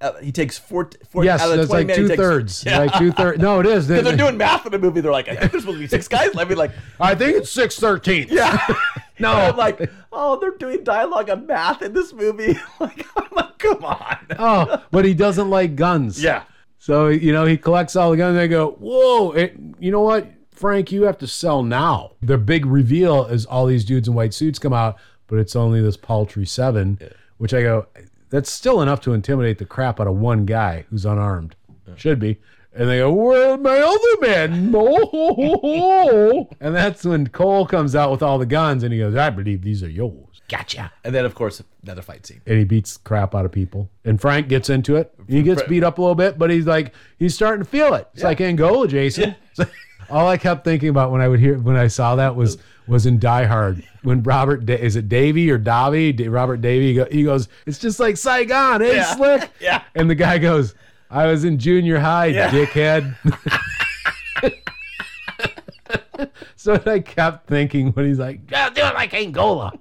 Uh, he takes 14, 14 yes, out of the it's 20 like men, he two takes- thirds. Yeah. Like two thirds. No, it is. They- Because they're doing math in the movie. They're like, I think there's supposed to be six guys. Let me like, I think it's six thirteen. yeah. No. And I'm like, oh, they're doing dialogue on math in this movie. like, I'm like, come on. Oh, but he doesn't like guns. Yeah. So you know he collects all the guns. And they go, whoa! It, you know what, Frank? You have to sell now. The big reveal is all these dudes in white suits come out, but it's only this paltry seven. Which I go, that's still enough to intimidate the crap out of one guy who's unarmed. Should be. And they go, where my other man? No. and that's when Cole comes out with all the guns, and he goes, I believe these are yours. Gotcha. And then, of course, another fight scene. and he beats crap out of people. And Frank gets into it. He gets beat up a little bit, but he's like he's starting to feel it. It's like Angola, Jason. All I kept thinking about when I would hear when I saw that was was in Die Hard when Robert Da- is it Davy or Davy Da- Robert Davy he, go, he goes it's just like Saigon, hey Yeah. slick, Yeah. and the guy goes I was in junior high, Yeah. dickhead. so I kept thinking when he's like, "Yeah, do it like Angola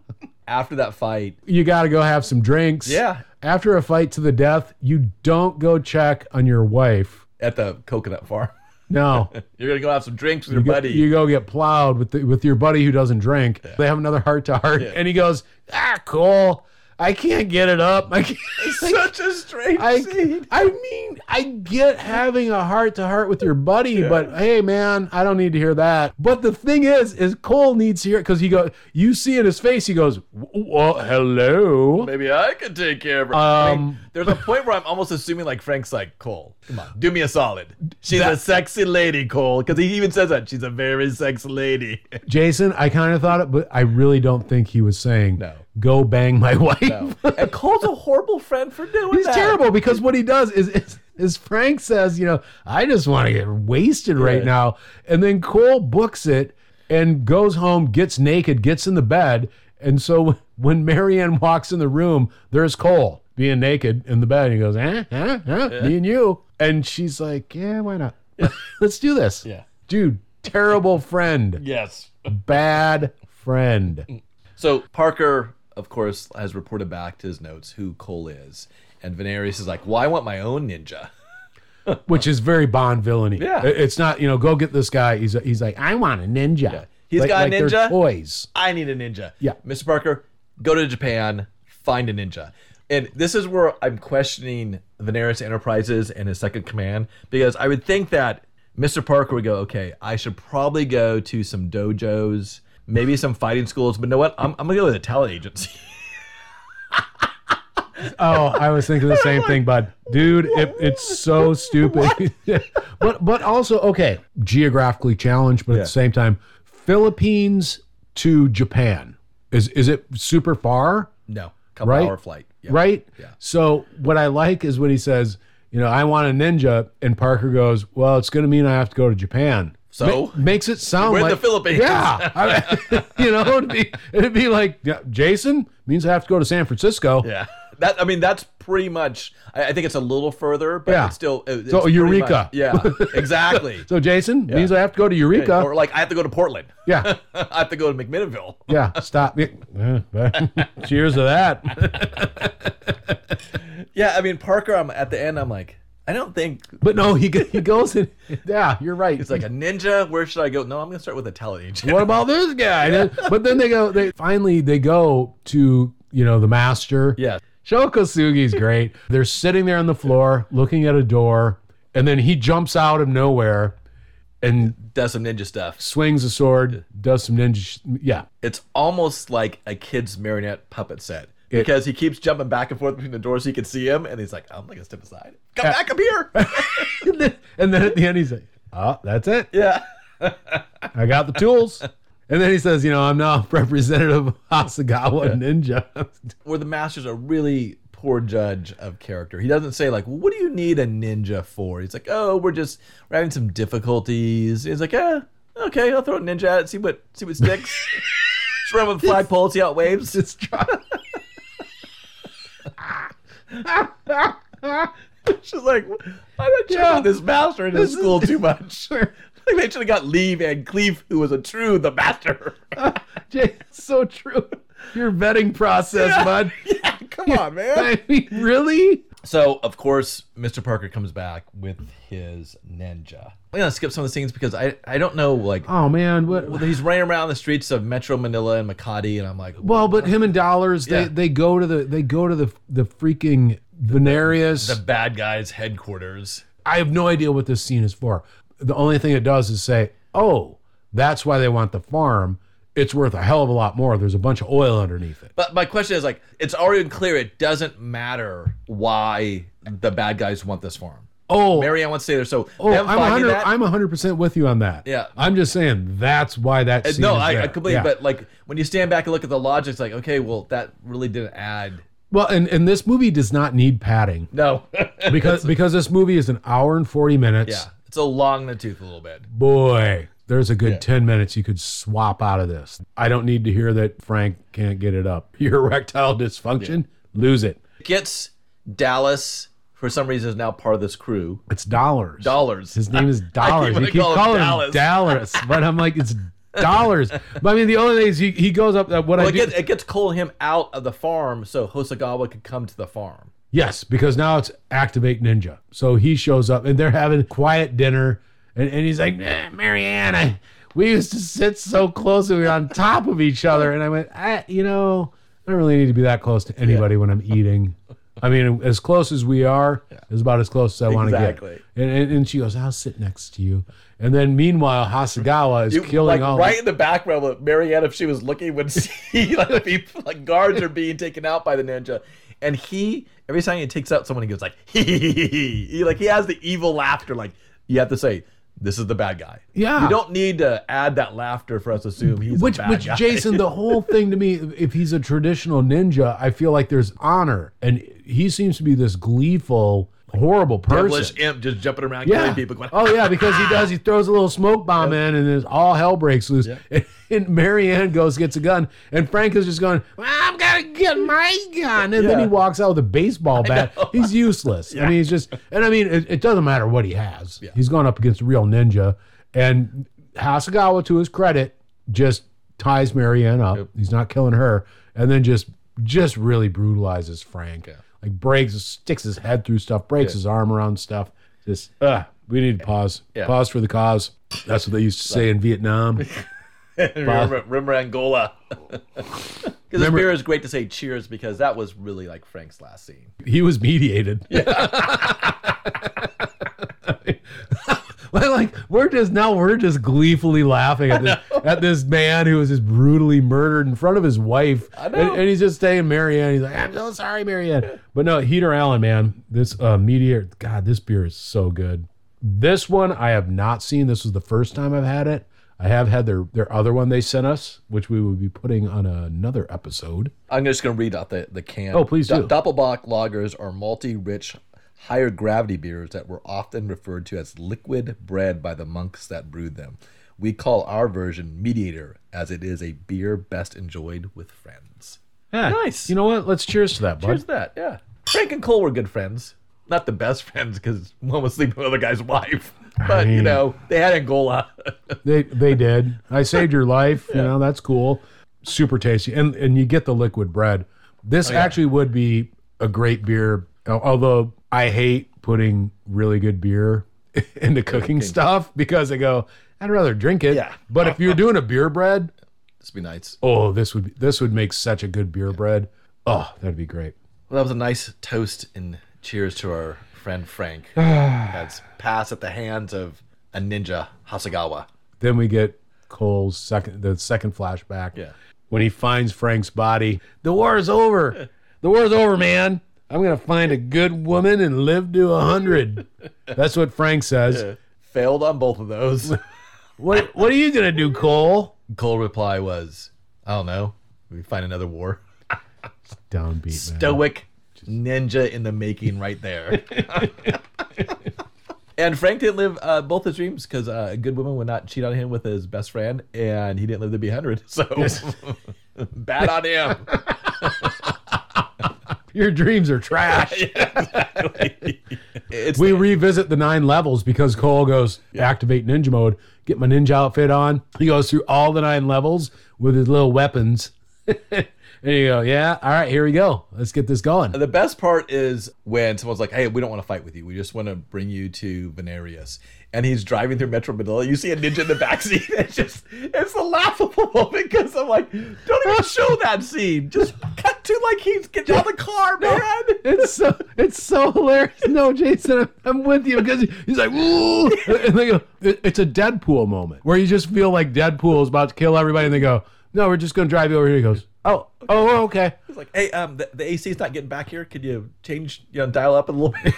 After that fight, you got to go have some drinks. Yeah. After a fight to the death, you don't go check on your wife. at the coconut farm, No. you're going to go have some drinks with your go- buddy. You go get plowed with the, with your buddy who doesn't drink. They have another heart to heart, and he goes, "Ah, cool. I can't get it up. I can't." it's Such a strange I, scene. I mean, I get having a heart to heart with your buddy, but hey, man, I don't need to hear that. But the thing is, is Cole needs to hear it because he goes, you see in his face, he goes, well, hello. Maybe I could take care of her. I mean, Um, there's a point where I'm almost assuming like Frank's like Cole. Come on, do me a solid. She's a sexy lady, Cole, because he even says that she's a very sexy lady. Jason, I kind of thought it, but I really don't think he was saying, No. Go bang my wife. and Cole's a horrible friend for doing that. He's that. terrible because what he does is, is, is Frank says, you know, I just want to get wasted right Yeah. now. And then Cole books it and goes home, gets naked, gets in the bed. And so when Marianne walks in the room, there's Cole being naked in the bed. And he goes, eh, eh, eh, me and you. And she's like, yeah, why not? Let's do this. Yeah. Dude, terrible friend. Yes. Bad friend. So Parker, of course, has reported back to his notes who Cole is, and Venarius is like, "Well, I want my own ninja." which is very Bond villainy. Yeah. It's not you know go get this guy. He's he's like I want a ninja. He's Like- got a like they're ninja? toys. I need a ninja. Yeah. Mr. Parker, go to Japan, find a ninja. And this is where I'm questioning Venarius Enterprises and his second command because I would think that Mr. Parker would go, okay, I should probably go to some dojos, maybe some fighting schools, but you know what? I'm, I'm gonna go with a talent agency. Oh, I was thinking the same thing, bud. Dude, it, it's so stupid. but but also okay, geographically challenged, but at Yeah. the same time, Philippines to Japan is is it super far? no, couple Right. hour flight. Yeah. right? Yeah. So what I like is when he says, you know, I want a ninja, and Parker goes, well, it's going to mean I have to go to Japan. So? makes it sound We're like the Philippines. Yeah, I mean, you know, it'd be, it'd be like yeah, Jason means I have to go to San Francisco. Yeah. That I mean, that's pretty much. I, I think it's a little further, but Yeah. it's still. it- So, Eureka. much- yeah, exactly. So Jason means I have to go to Eureka. or like I have to go to Portland. yeah, I have to go to McMinnville. yeah. Stop. Yeah. Cheers to that. Yeah, I mean Parker. I'm at the end. I'm like, I don't think But no, he he goes in. Yeah, you're right. it's like a ninja. Where should I go? No, I'm gonna start with a talent agent. what about this guy? But then they go, they finally they go to, you know, the master. Yeah. Sho Kosugi's great. They're sitting there on the floor looking at a door, and then he jumps out of nowhere and Does some ninja stuff. swings a sword, does some ninja. Sh- yeah. It's almost like a kid's marionette puppet set because he keeps jumping back and forth between the doors so you can see him, and he's like, I'm gonna step aside. Come back up here. and, then, and then at the end, he's like, oh, that's it. yeah. I got the tools. And then he says, you know, I'm now representative of Hasegawa Ninja. Where the master's a really poor judge of character. He doesn't say like, "What do you need a ninja for?" He's like, "Oh, we're just we're having some difficulties." He's like, "Yeah, okay, I'll throw a ninja at it, see what see what sticks." just run with flagpole, see how it waves. Just try- She's like, "Why did I check Yeah. on this master in This this is- school too much?" Like they should have got Lee Van Cleef, who was a true the master. Jay, so true. Your vetting process, bud. yeah, come on, man. I mean, really? So, of course, Mr. Parker comes back with his ninja. I'm gonna skip some of the scenes because I, I don't know like Oh man, what? well, he's running around the streets of Metro Manila and Makati, and I'm like, Well, but him and Dollars, they, Yeah. they go to the they go to the the freaking Venarius. the bad guys' headquarters. I have no idea what this scene is for. The only thing it does is say, "Oh, that's why they want the farm. It's worth a hell of a lot more. There's a bunch of oil underneath it." But my question is like, it's already clear it doesn't matter why the bad guys want this farm. Oh, Marianne wants to stay there, so oh, them I'm finding 100 that- I'm 100% with you on that. Yeah. I'm just saying that's why that scene no, is I, I there. completely. Yeah. But like when you stand back and look at the logic, it's like, okay, well, that really didn't add. well, and and this movie does not need padding No, because because this movie is an hour and 40 minutes. yeah, it's a long in the tooth a little bit. Boy, there's a good Yeah. 10 minutes you could swap out of this. I don't need to hear that Frank can't get it up. Your erectile dysfunction, lose it. Gets Dallas for some reason is now part of this crew. It's dollars. Dollars. His name is Dollars. wanna You keep call calling Dallas. him Dallas, but I'm like, it's dollars. But I mean, the only thing is he, he goes up. Uh, what Well, I it do, gets, it gets Cole him out of the farm so Hosagawa could come to the farm. yes, because now it's activate ninja. So he shows up and they're having quiet dinner, and, and he's like, "Eh, Marianne, I, we used to sit so close and we were on top of each other, and I went, I, you know, I don't really need to be that close to anybody when I'm eating. I mean, as close as we are is about as close as I want to get. And, and and she goes, I'll sit next to you. And then meanwhile, Hasegawa is You- killing like all right in the background, Marianne, if she was looking, would see like people, like guards are being taken out by the ninja, and he every time he takes out someone, he goes like. He, like he has the evil laughter. Like you have to say, this is the bad guy. Yeah. you don't need to add that laughter for us to assume he's which which guy. Jason, the whole thing to me, if he's a traditional ninja, I feel like there's honor, and he seems to be this gleeful, horrible person. devilish imp just jumping around Yeah. killing people. Going, oh yeah, because he does. He throws a little smoke bomb in, and then all hell breaks loose. And, Marianne goes gets a gun, and Frank is just going, well, "I'm gonna get my gun," and then he walks out with a baseball bat. He's useless. I mean, he's just. And I mean, it, it doesn't matter what he has. He's going up against a real ninja, and Hasegawa, to his credit, just ties Marianne up. He's not killing her, and then just just really brutalizes Frank. Like breaks, sticks his head through stuff, breaks his arm around stuff. Just, uh, we need to pause. Yeah. Pause for the cause. That's what they used to say in Vietnam. remember, remember Angola. Because this beer is great to say cheers because that was really like Frank's last scene. He was mediated. Like, like we're just now we're just gleefully laughing at this at this man who was just brutally murdered in front of his wife, and, know. and he's just saying Marianne. He's like, I'm so sorry, Marianne. But no, Heater Allen, man, this uh, meteor, God, this beer is so good. This one I have not seen. This was the first time I've had it. I have had their their other one they sent us, which we will be putting on another episode. I'm just going to read out the, the can. Oh, please do. Doppelbock lagers are multi rich, higher gravity beers that were often referred to as liquid bread by the monks that brewed them. We call our version Mediator, as it is a beer best enjoyed with friends. Yeah, Nice. You know what? Let's cheers to that, bud. Cheers to that, yeah. Frank and Cole were good friends. Not the best friends because one was sleeping with the guy's wife. But, you mean- know, they had Angola. They they did. I saved your life. You know that's cool. Super tasty, and and you get the liquid bread. This Oh, actually would be a great beer. Al- Although I hate putting really good beer into cooking stuff because I go, I'd rather drink it. Yeah. But if you're doing a beer bread, this would be nice. oh, this would be, this would make such a good beer bread. Oh, that'd be great. Well, that was a nice toast and cheers to our friend Frank. That's passed at the hands of a ninja, Hasegawa. Then we get Cole's second the second flashback. Yeah. When he finds Frank's body. The war is over. The war's over, man. I'm gonna find a good woman and live to a hundred. That's what Frank says. Failed on both of those. what what are you gonna do, Cole? Cole reply was, I don't know. We find another war. Downbeat, man. Stoic ninja in the making right there. and Frank didn't live uh, both his dreams because uh, a good woman would not cheat on him with his best friend, and he didn't live to be 100. So bad on him. Your dreams are trash. We revisit the nine levels because Cole goes activate ninja mode, get my ninja outfit on. He goes through all the nine levels with his little weapons. and you go, yeah, all right, here we go. Let's get this going. The best part is when someone's like, "Hey, we don't want to fight with you. We just want to bring you to Venarius." And he's driving through Metro Manila. You see a ninja in the backseat. It's just, it's a laughable moment because I'm like, don't even show that scene. Just cut to like he's getting out of the car, man. It's so it's so hilarious. No, Jason, I'm, I'm with you because he's like, ooh, and they go, it- it's a Deadpool moment where you just feel like Deadpool is about to kill everybody, and they go, no, we're just gonna drive you over here. He goes, oh, oh, okay. He's like, hey, um, the, the AC's not getting back here. Could you change, you know, dial up a little bit?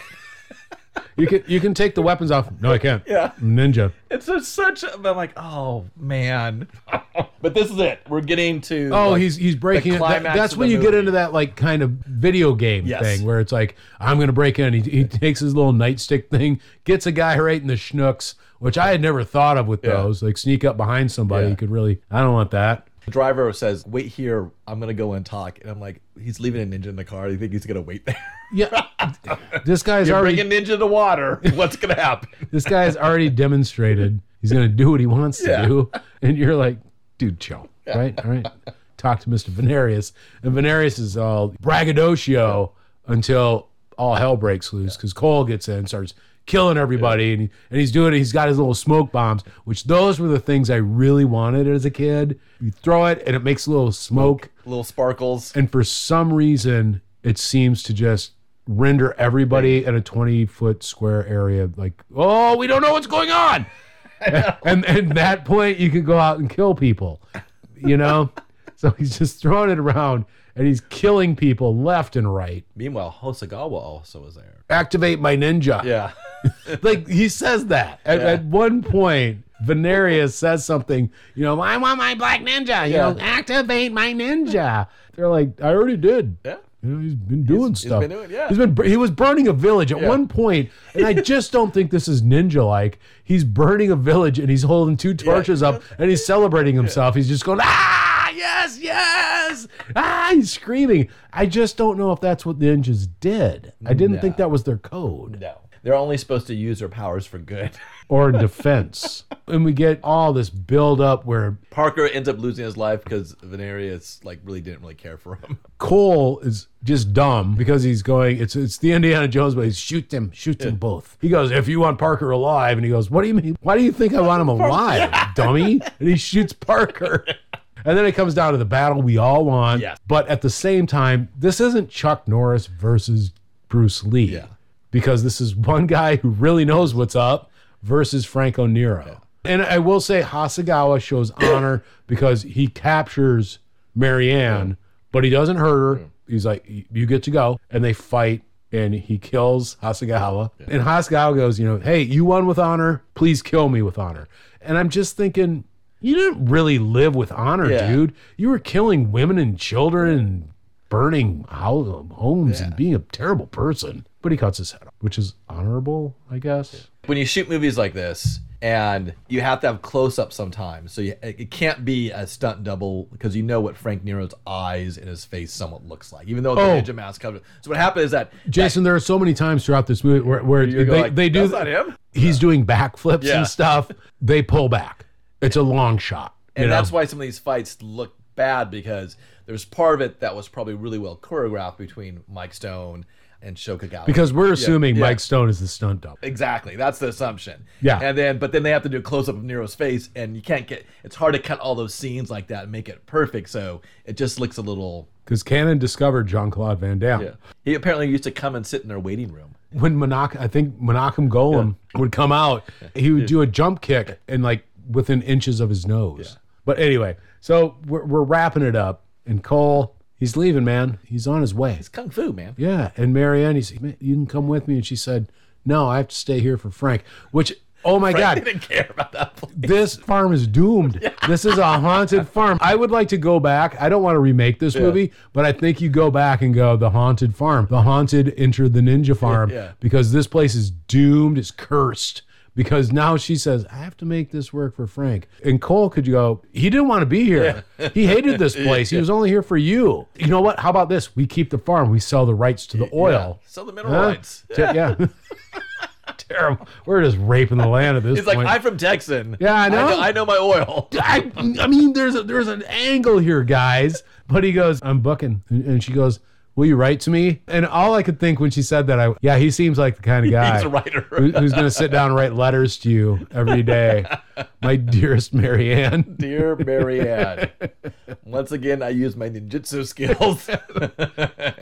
You can you can take the weapons off. No, I can't. Yeah. Ninja. It's just such. I'm like, oh man. but this is it. We're getting to. Oh, like, he's he's breaking the it. That- that's of when the you get into that like kind of video game Yes. thing where it's like I'm gonna break in. He, he takes his little nightstick thing, gets a guy right in the schnooks, which I had never thought of with Yeah. those. Like sneak up behind somebody, Yeah. you could really. I don't want that. The driver says, "Wait here. I'm gonna go and talk." And I'm like, "He's leaving a ninja in the car. Do you think he's gonna wait there? Yeah, this guy's You're already bringing ninja to water. What's gonna happen?" this guy's already demonstrated he's gonna do what he wants to Yeah. do, and you're like, dude, chill, right? All right, talk to Mister Venarius, and Venarius is all braggadocio until all hell breaks loose because Cole gets in, starts killing everybody, and he, and he's doing it. He's got his little smoke bombs, which those were the things I really wanted as a kid. You throw it, and it makes a little smoke Little sparkles. and for some reason it seems to just render everybody in a 20 foot square area like oh we don't know what's going on and and that point you can go out and kill people you know so he's just throwing it around and he's killing people left and right Meanwhile, Hosagawa also was there. Activate my ninja Yeah. like he says that at, Yeah. at one point Venarius says something, you know, I want my black ninja, you Yeah. know, activate my ninja. They're like, I already did. Yeah. You know, he's been doing he's stuff. He's been doing- yeah. He's been he was burning a village at Yeah. one point, and I just don't think this is ninja like. He's burning a village and he's holding two torches up and he's celebrating himself. He's just going, ah, yes, yes, ah, he's screaming. I just don't know if that's what the ninjas did. I didn't think that was their code No. They're only supposed to use their powers for good. or in defense. and we get all this build up where Parker ends up losing his life because Venarius like really didn't really care for him. Cole is just dumb because he's going. It's it's the Indiana Jones, way. shoot them, shoot them both. He goes, if you want Parker alive, and he goes, what do you mean? Why do you think I want him alive, dummy? And he shoots Parker. And then it comes down to the battle we all want. Yes. But at the same time, this isn't Chuck Norris versus Bruce Lee. Yeah. Because this is one guy who really knows what's up versus Franco Nero. And I will say Hasegawa shows honor because he captures Marianne, but he doesn't hurt her. He's like, you get to go. And they fight and he kills Hasegawa. And Hasegawa goes, you know, hey, you won with honor. Please kill me with honor. And I'm just thinking, you didn't really live with honor, Yeah. dude. You were killing women and children and burning homes and being a terrible person. But he cuts his head off, which is honorable, I guess. when you shoot movies like this and you have to have close up sometimes so you, it can't be a stunt double because you know what frank nero's eyes and his face somewhat looks like even though the Oh. ninja mask covers so what happened is that Jason, there are so many times throughout this movie where, where they, like, they do "That's not him?" He's doing backflips Yeah. and stuff. They pull back. It's a long shot. and you know? that's why some of these fights look bad because there's part of it that was probably really well choreographed between mike stone and shokagawa because we're assuming yeah. Mike Stone is the stunt double. Exactly. That's the assumption. Yeah. And then, but then they have to do a close up of Nero's face, and you can't get. It's hard to cut all those scenes like that and make it perfect. So it just looks a little. Because Cannon discovered Jean Claude Van Damme. Yeah. He apparently used to come and sit in their waiting room. When Monac, I think Menachem Golan would come out, he would do a jump kick and like within inches of his nose. But anyway, so we're, we're wrapping it up, and Cole, he's leaving, man. He's on his way. It's kung fu, man. Yeah, and Marianne, he said, "Man, "You can come with me," and she said, "No, I have to stay here for Frank." Which Oh my Frank god, didn't care about that place. this farm is doomed. This is a haunted farm. I would like to go back. I don't want to remake this movie, but I think you go back and go the haunted farm, the haunted enter the ninja farm, Yeah. because this place is doomed. It's cursed. Because now she says, I have to make this work for Frank. And Cole could go, he didn't want to be here. He hated this place. He was only here for you. You know what? How about this? We keep the farm. We sell the rights to the oil. Yeah. Sell the mineral Huh? rights. T- Yeah. Terrible. We're just raping the land at this He's like, point. I'm from Texan. Yeah, I know. I know, I know my oil. I, I mean, there's a, there's an angle here, guys. But he goes, I'm booking, and, and she goes, Will you write to me? And all I could think when she said that, I yeah, he seems like the kind of guy He's a writer. who- who's going to sit down and write letters to you every day. My dearest Marianne. Dear Marianne, once again, I use my ninjutsu skills.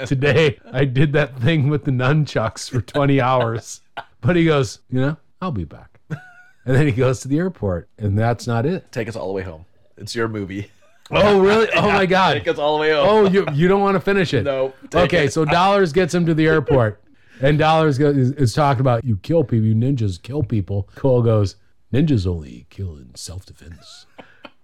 Today I did that thing with the nunchucks for 20 hours. But he goes, you know, I'll be back. And then he goes to the airport, and that's not it. Take us all the way home. It's your movie. Oh, really? Oh my God. It us all the way home. Oh, you you don't want to finish it? No, Okay, it. so Dollars gets him to the airport, and Dollars goes, is, is talking about you kill people, you ninjas kill people. Cole goes, ninjas only kill in self defense.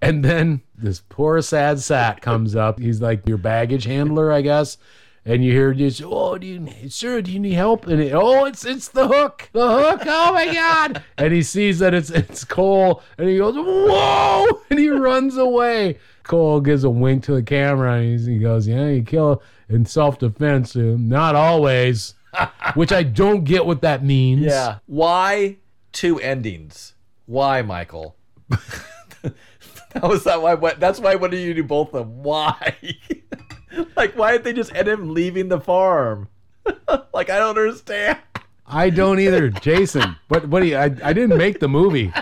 And then this poor sad sack comes up. He's like your baggage handler, I guess. And you hear just, oh, do you, sir, do you need help? And it, oh, it's it's the hook, the hook. Oh my god! And he sees that it's it's Cole, and he goes, whoa! And he runs away. Cole gives a wink to the camera, and he's, he goes, yeah, you kill in self defense, uh, not always. Which I don't get what that means. Yeah. Why two endings? Why, Michael? that was that why. What, that's why. What do you do both of them? Why? like, why did they just end him leaving the farm? like, I don't understand. I don't either, Jason. But but he, I I didn't make the movie.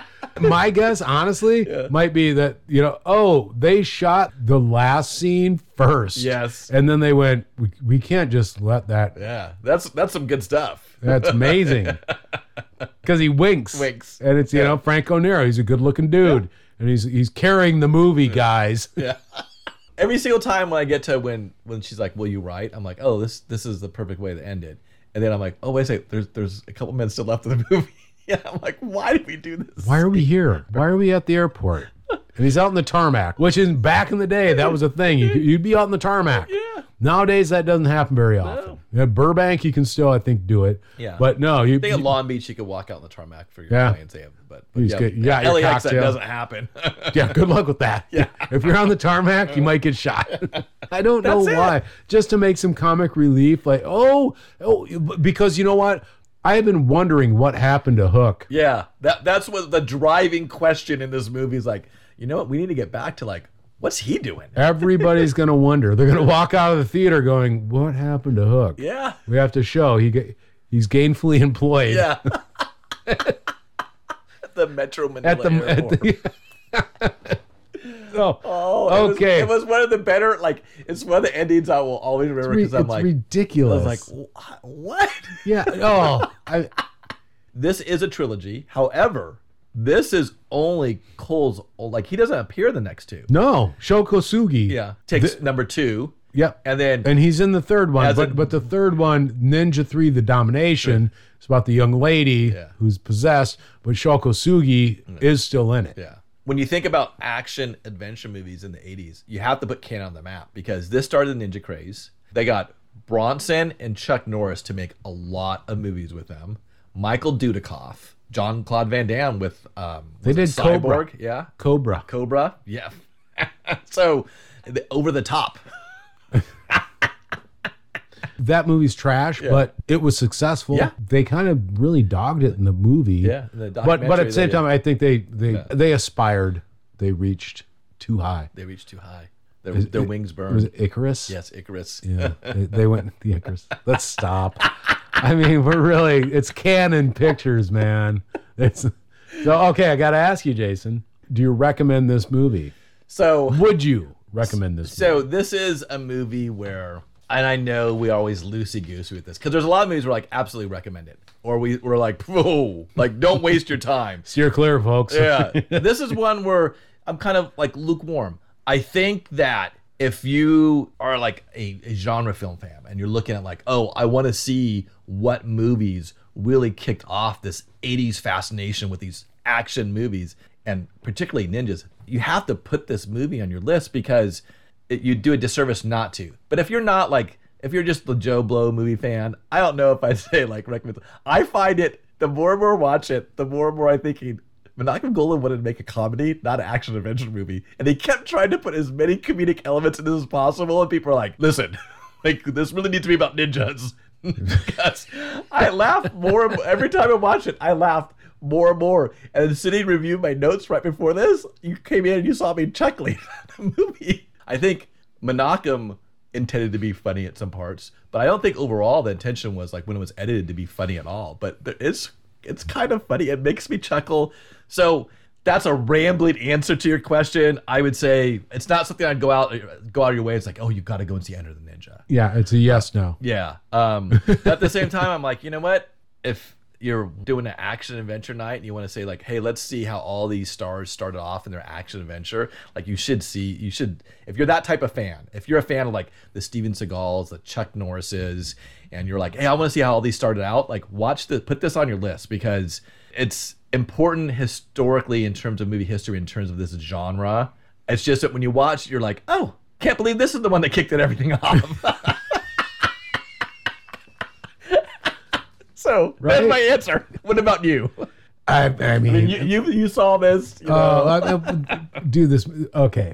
My guess, honestly, might be that you know, oh, they shot the last scene first. Yes. and then they went, we, we can't just let that. Yeah, that's that's some good stuff. That's amazing. Because he winks, Winks. and it's you know Franco Nero. He's a good-looking dude, and he's he's carrying the movie, guys. Yeah. Every single time when I get to when when she's like, "Will you write?" I'm like, "Oh, this this is the perfect way to end it." And then I'm like, "Oh, wait a second. There's there's a couple minutes still left of the movie." yeah, I'm like, "Why did we do this?" Why are we here? Why are we at the airport? And he's out in the tarmac, which is back in the day that was a thing. You, you'd be out in the tarmac. Yeah. Nowadays that doesn't happen very often. At Burbank, you can still, I think, do it. Yeah. But no, you. I think at Long Beach you could walk out on the tarmac for your Yeah. planes. Yeah, but, but yeah, got your LAX that doesn't happen. yeah, good luck with that. Yeah. If you're on the tarmac, you might get shot. I don't know it. why. Just to make some comic relief, like oh, oh, because you know what? I have been wondering what happened to Hook. yeah, that that's what the driving question in this movie is like. You know what? We need to get back to like, what's he doing? Everybody's gonna wonder. They're gonna walk out of the theater going, "What happened to Hook?" Yeah, We have to show he he's gainfully employed yeah. At the Metro Manila at the, at airport. The oh, Oh, it was- okay. it was one of the better. Like, it's one of the endings I will always remember Re- because I'm it's like, I ridiculous. was like, what? yeah. Oh, I, this is a trilogy. However, this is only Cole's. Like, he doesn't appear in the next two. no, Sho Kosugi. Yeah, takes number two, Yep. and then and he's in the third one, but a- but the third one, Ninja Three: The Domination, is about the young lady Yeah. who's possessed, but Sho Kosugi mm. is still in it. Yeah. When you think about action adventure movies in the 80s, you have to put Cannon on the map because this started the ninja craze. They got Bronson and Chuck Norris to make a lot of movies with them. Michael Dudikoff, Jean Claude Van Damme with um They did Cobra. Cyborg, yeah. Cobra. Cobra, yeah. so the, over the top. That movie's trash, but it was successful. Yeah. They kind of really dogged it in the movie. Yeah, the but but at the same time, I think they they they aspired. They reached too high. They reached too high. Their, their wings burned. Was it Icarus? yes, Icarus. Yeah, they, they went the Icarus. Let's stop. I mean, we're really it's Cannon pictures, man. It's so okay. I got to ask you, Jason. Do you recommend this movie? So Would you recommend this? So this is a movie where, and I know we always loosey goosey with this because there's a lot of movies we're like absolutely recommend it, or we we're like whoa, like don't waste your time. Steer clear, folks. Yeah, this is one where I'm kind of like lukewarm. I think that if you are like a, a genre film fan and you're looking at like, oh, I want to see what movies really kicked off this 80s fascination with these action movies and particularly ninjas. You have to put this movie on your list because it, you do a disservice not to. But if you're not like, if you're just the Joe Blow movie fan, I don't know if I'd say like recommend. I find it the more and more watch it, the more and more I'm thinking. Menachem Golan wanted to make a comedy, not an action adventure movie, and he kept trying to put as many comedic elements in as possible. And people are like, "Listen, like this really needs to be about ninjas." because I laugh more every time I watch it. I laugh more and more. And sitting and reviewing my notes right before this, you came in and you saw me chuckling at the movie. I think Menachem intended to be funny at some parts, but I don't think overall the intention was like when it was edited to be funny at all. But there is it's kind of funny. It makes me chuckle. So that's a rambling answer to your question. I would say it's not something I'd go out go out of your way. It's like, oh, you got to go and see Enter the Ninja. Yeah, it's a yes no. Yeah. Um, at the same time, I'm like, you know what? If you're doing an action adventure night and you want to say like, hey, let's see how all these stars started off in their action adventure, like you should see, you should, if you're that type of fan, if you're a fan of like the Steven Seagals, the Chuck Norrises, and you're like, hey, I want to see how all these started out, like watch the, put this on your list because it's important historically in terms of movie history, in terms of this genre. It's just that when you watch, you're like, oh, can't believe this is the one that kicked it everything off. so that's my answer. What about you? I, I mean, I mean, you, you you saw this. You know. uh, I- I- do this. Okay,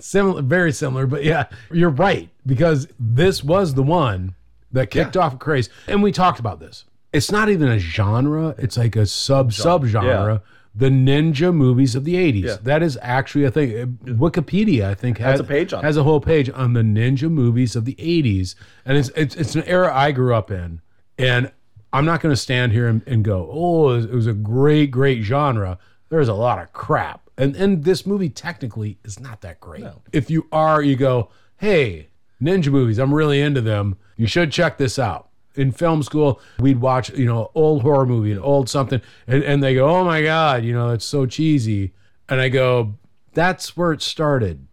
similar, very similar, but yeah, you're right because this was the one that kicked off a craze, and we talked about this. It's not even a genre; it's like a sub sub genre. The ninja movies of the '80s. Yeah. That is actually a thing. Wikipedia, I think, has, a page on it. has a whole page on the ninja movies of the '80s, and it's it's, it's an era I grew up in, and I'm not going to stand here and, and go, oh, it was, a great, great genre. There's a lot of crap. And and this movie technically is not that great. If you are, you go, hey, ninja movies, I'm really into them. You should check this out. In film school, we'd watch, you know, old horror movie, an old something, and, and they go, oh my God, you know, it's so cheesy. And I go, that's where it started.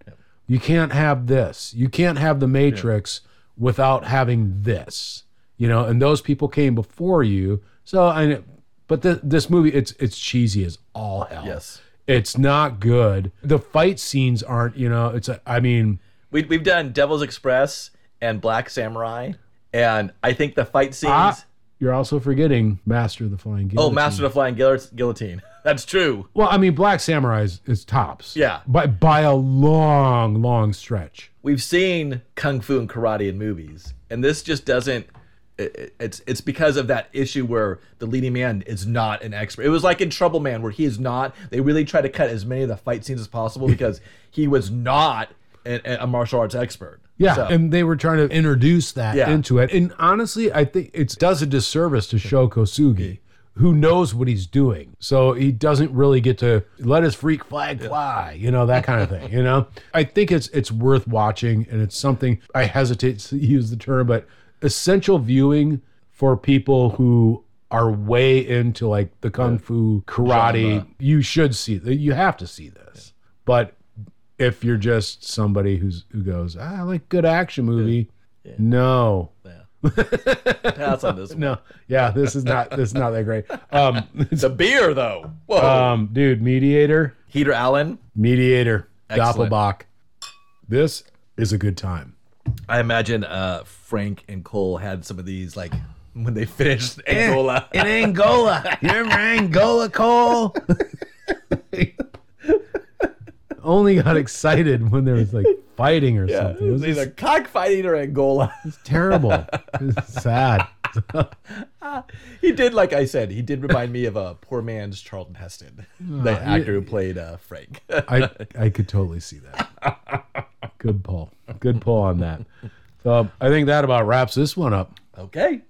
You can't have this. You can't have the Matrix without having this. You know, and those people came before you. So I but the, this movie it's it's cheesy as all hell. Yes. It's not good. The fight scenes aren't, you know, it's a, I mean, we we've done Devil's Express and Black Samurai, and I think the fight scenes. ah, you're also forgetting Master of the Flying oh, Master of the Flying Guillotine. That's true. Well, I mean, Black Samurai is, is tops. Yeah. By by a long, long stretch. we've seen kung fu and karate in movies, and this just doesn't. It- it- It's it's because of that issue where the leading man is not an expert. It was like in Trouble Man where he is not. They really try to cut as many of the fight scenes as possible because he was not a, a martial arts expert. Yeah, So- and they were trying to introduce that Yeah. into it. And honestly, I think it does a disservice to Sho Kosugi, who knows what he's doing. So he doesn't really get to let his freak flag fly, you know, that kind of thing, you know? I think it's it's worth watching and it's something I hesitate to use the term, but essential viewing for people who are way into like the kung fu karate. Genre. You should see you have to see this. But if you're just somebody who's who goes, ah, I like good action movie. No, Pass on this. one. no, yeah, this is not this is not that great. Um, The beer though. Whoa. um, dude, Mediator, Heater Allen. Mediator, Excellent. Doppelbock. This is a good time. I imagine uh, Frank and Cole had some of these like when they finished Angola. in Angola. You remember Angola, Cole? Only got excited when there was like fighting or Yeah, something. it was either cockfighting or Angola. It's terrible. It's sad. he did, like I said, he did remind me of a poor man's Charlton Heston, the actor who played uh, Frank. I I could totally see that. Good pull. Good pull on that. So um, I think that about wraps this one up. okay,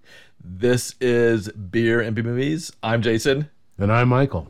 this is Beer and B Movies. I'm Jason. And I'm Michael.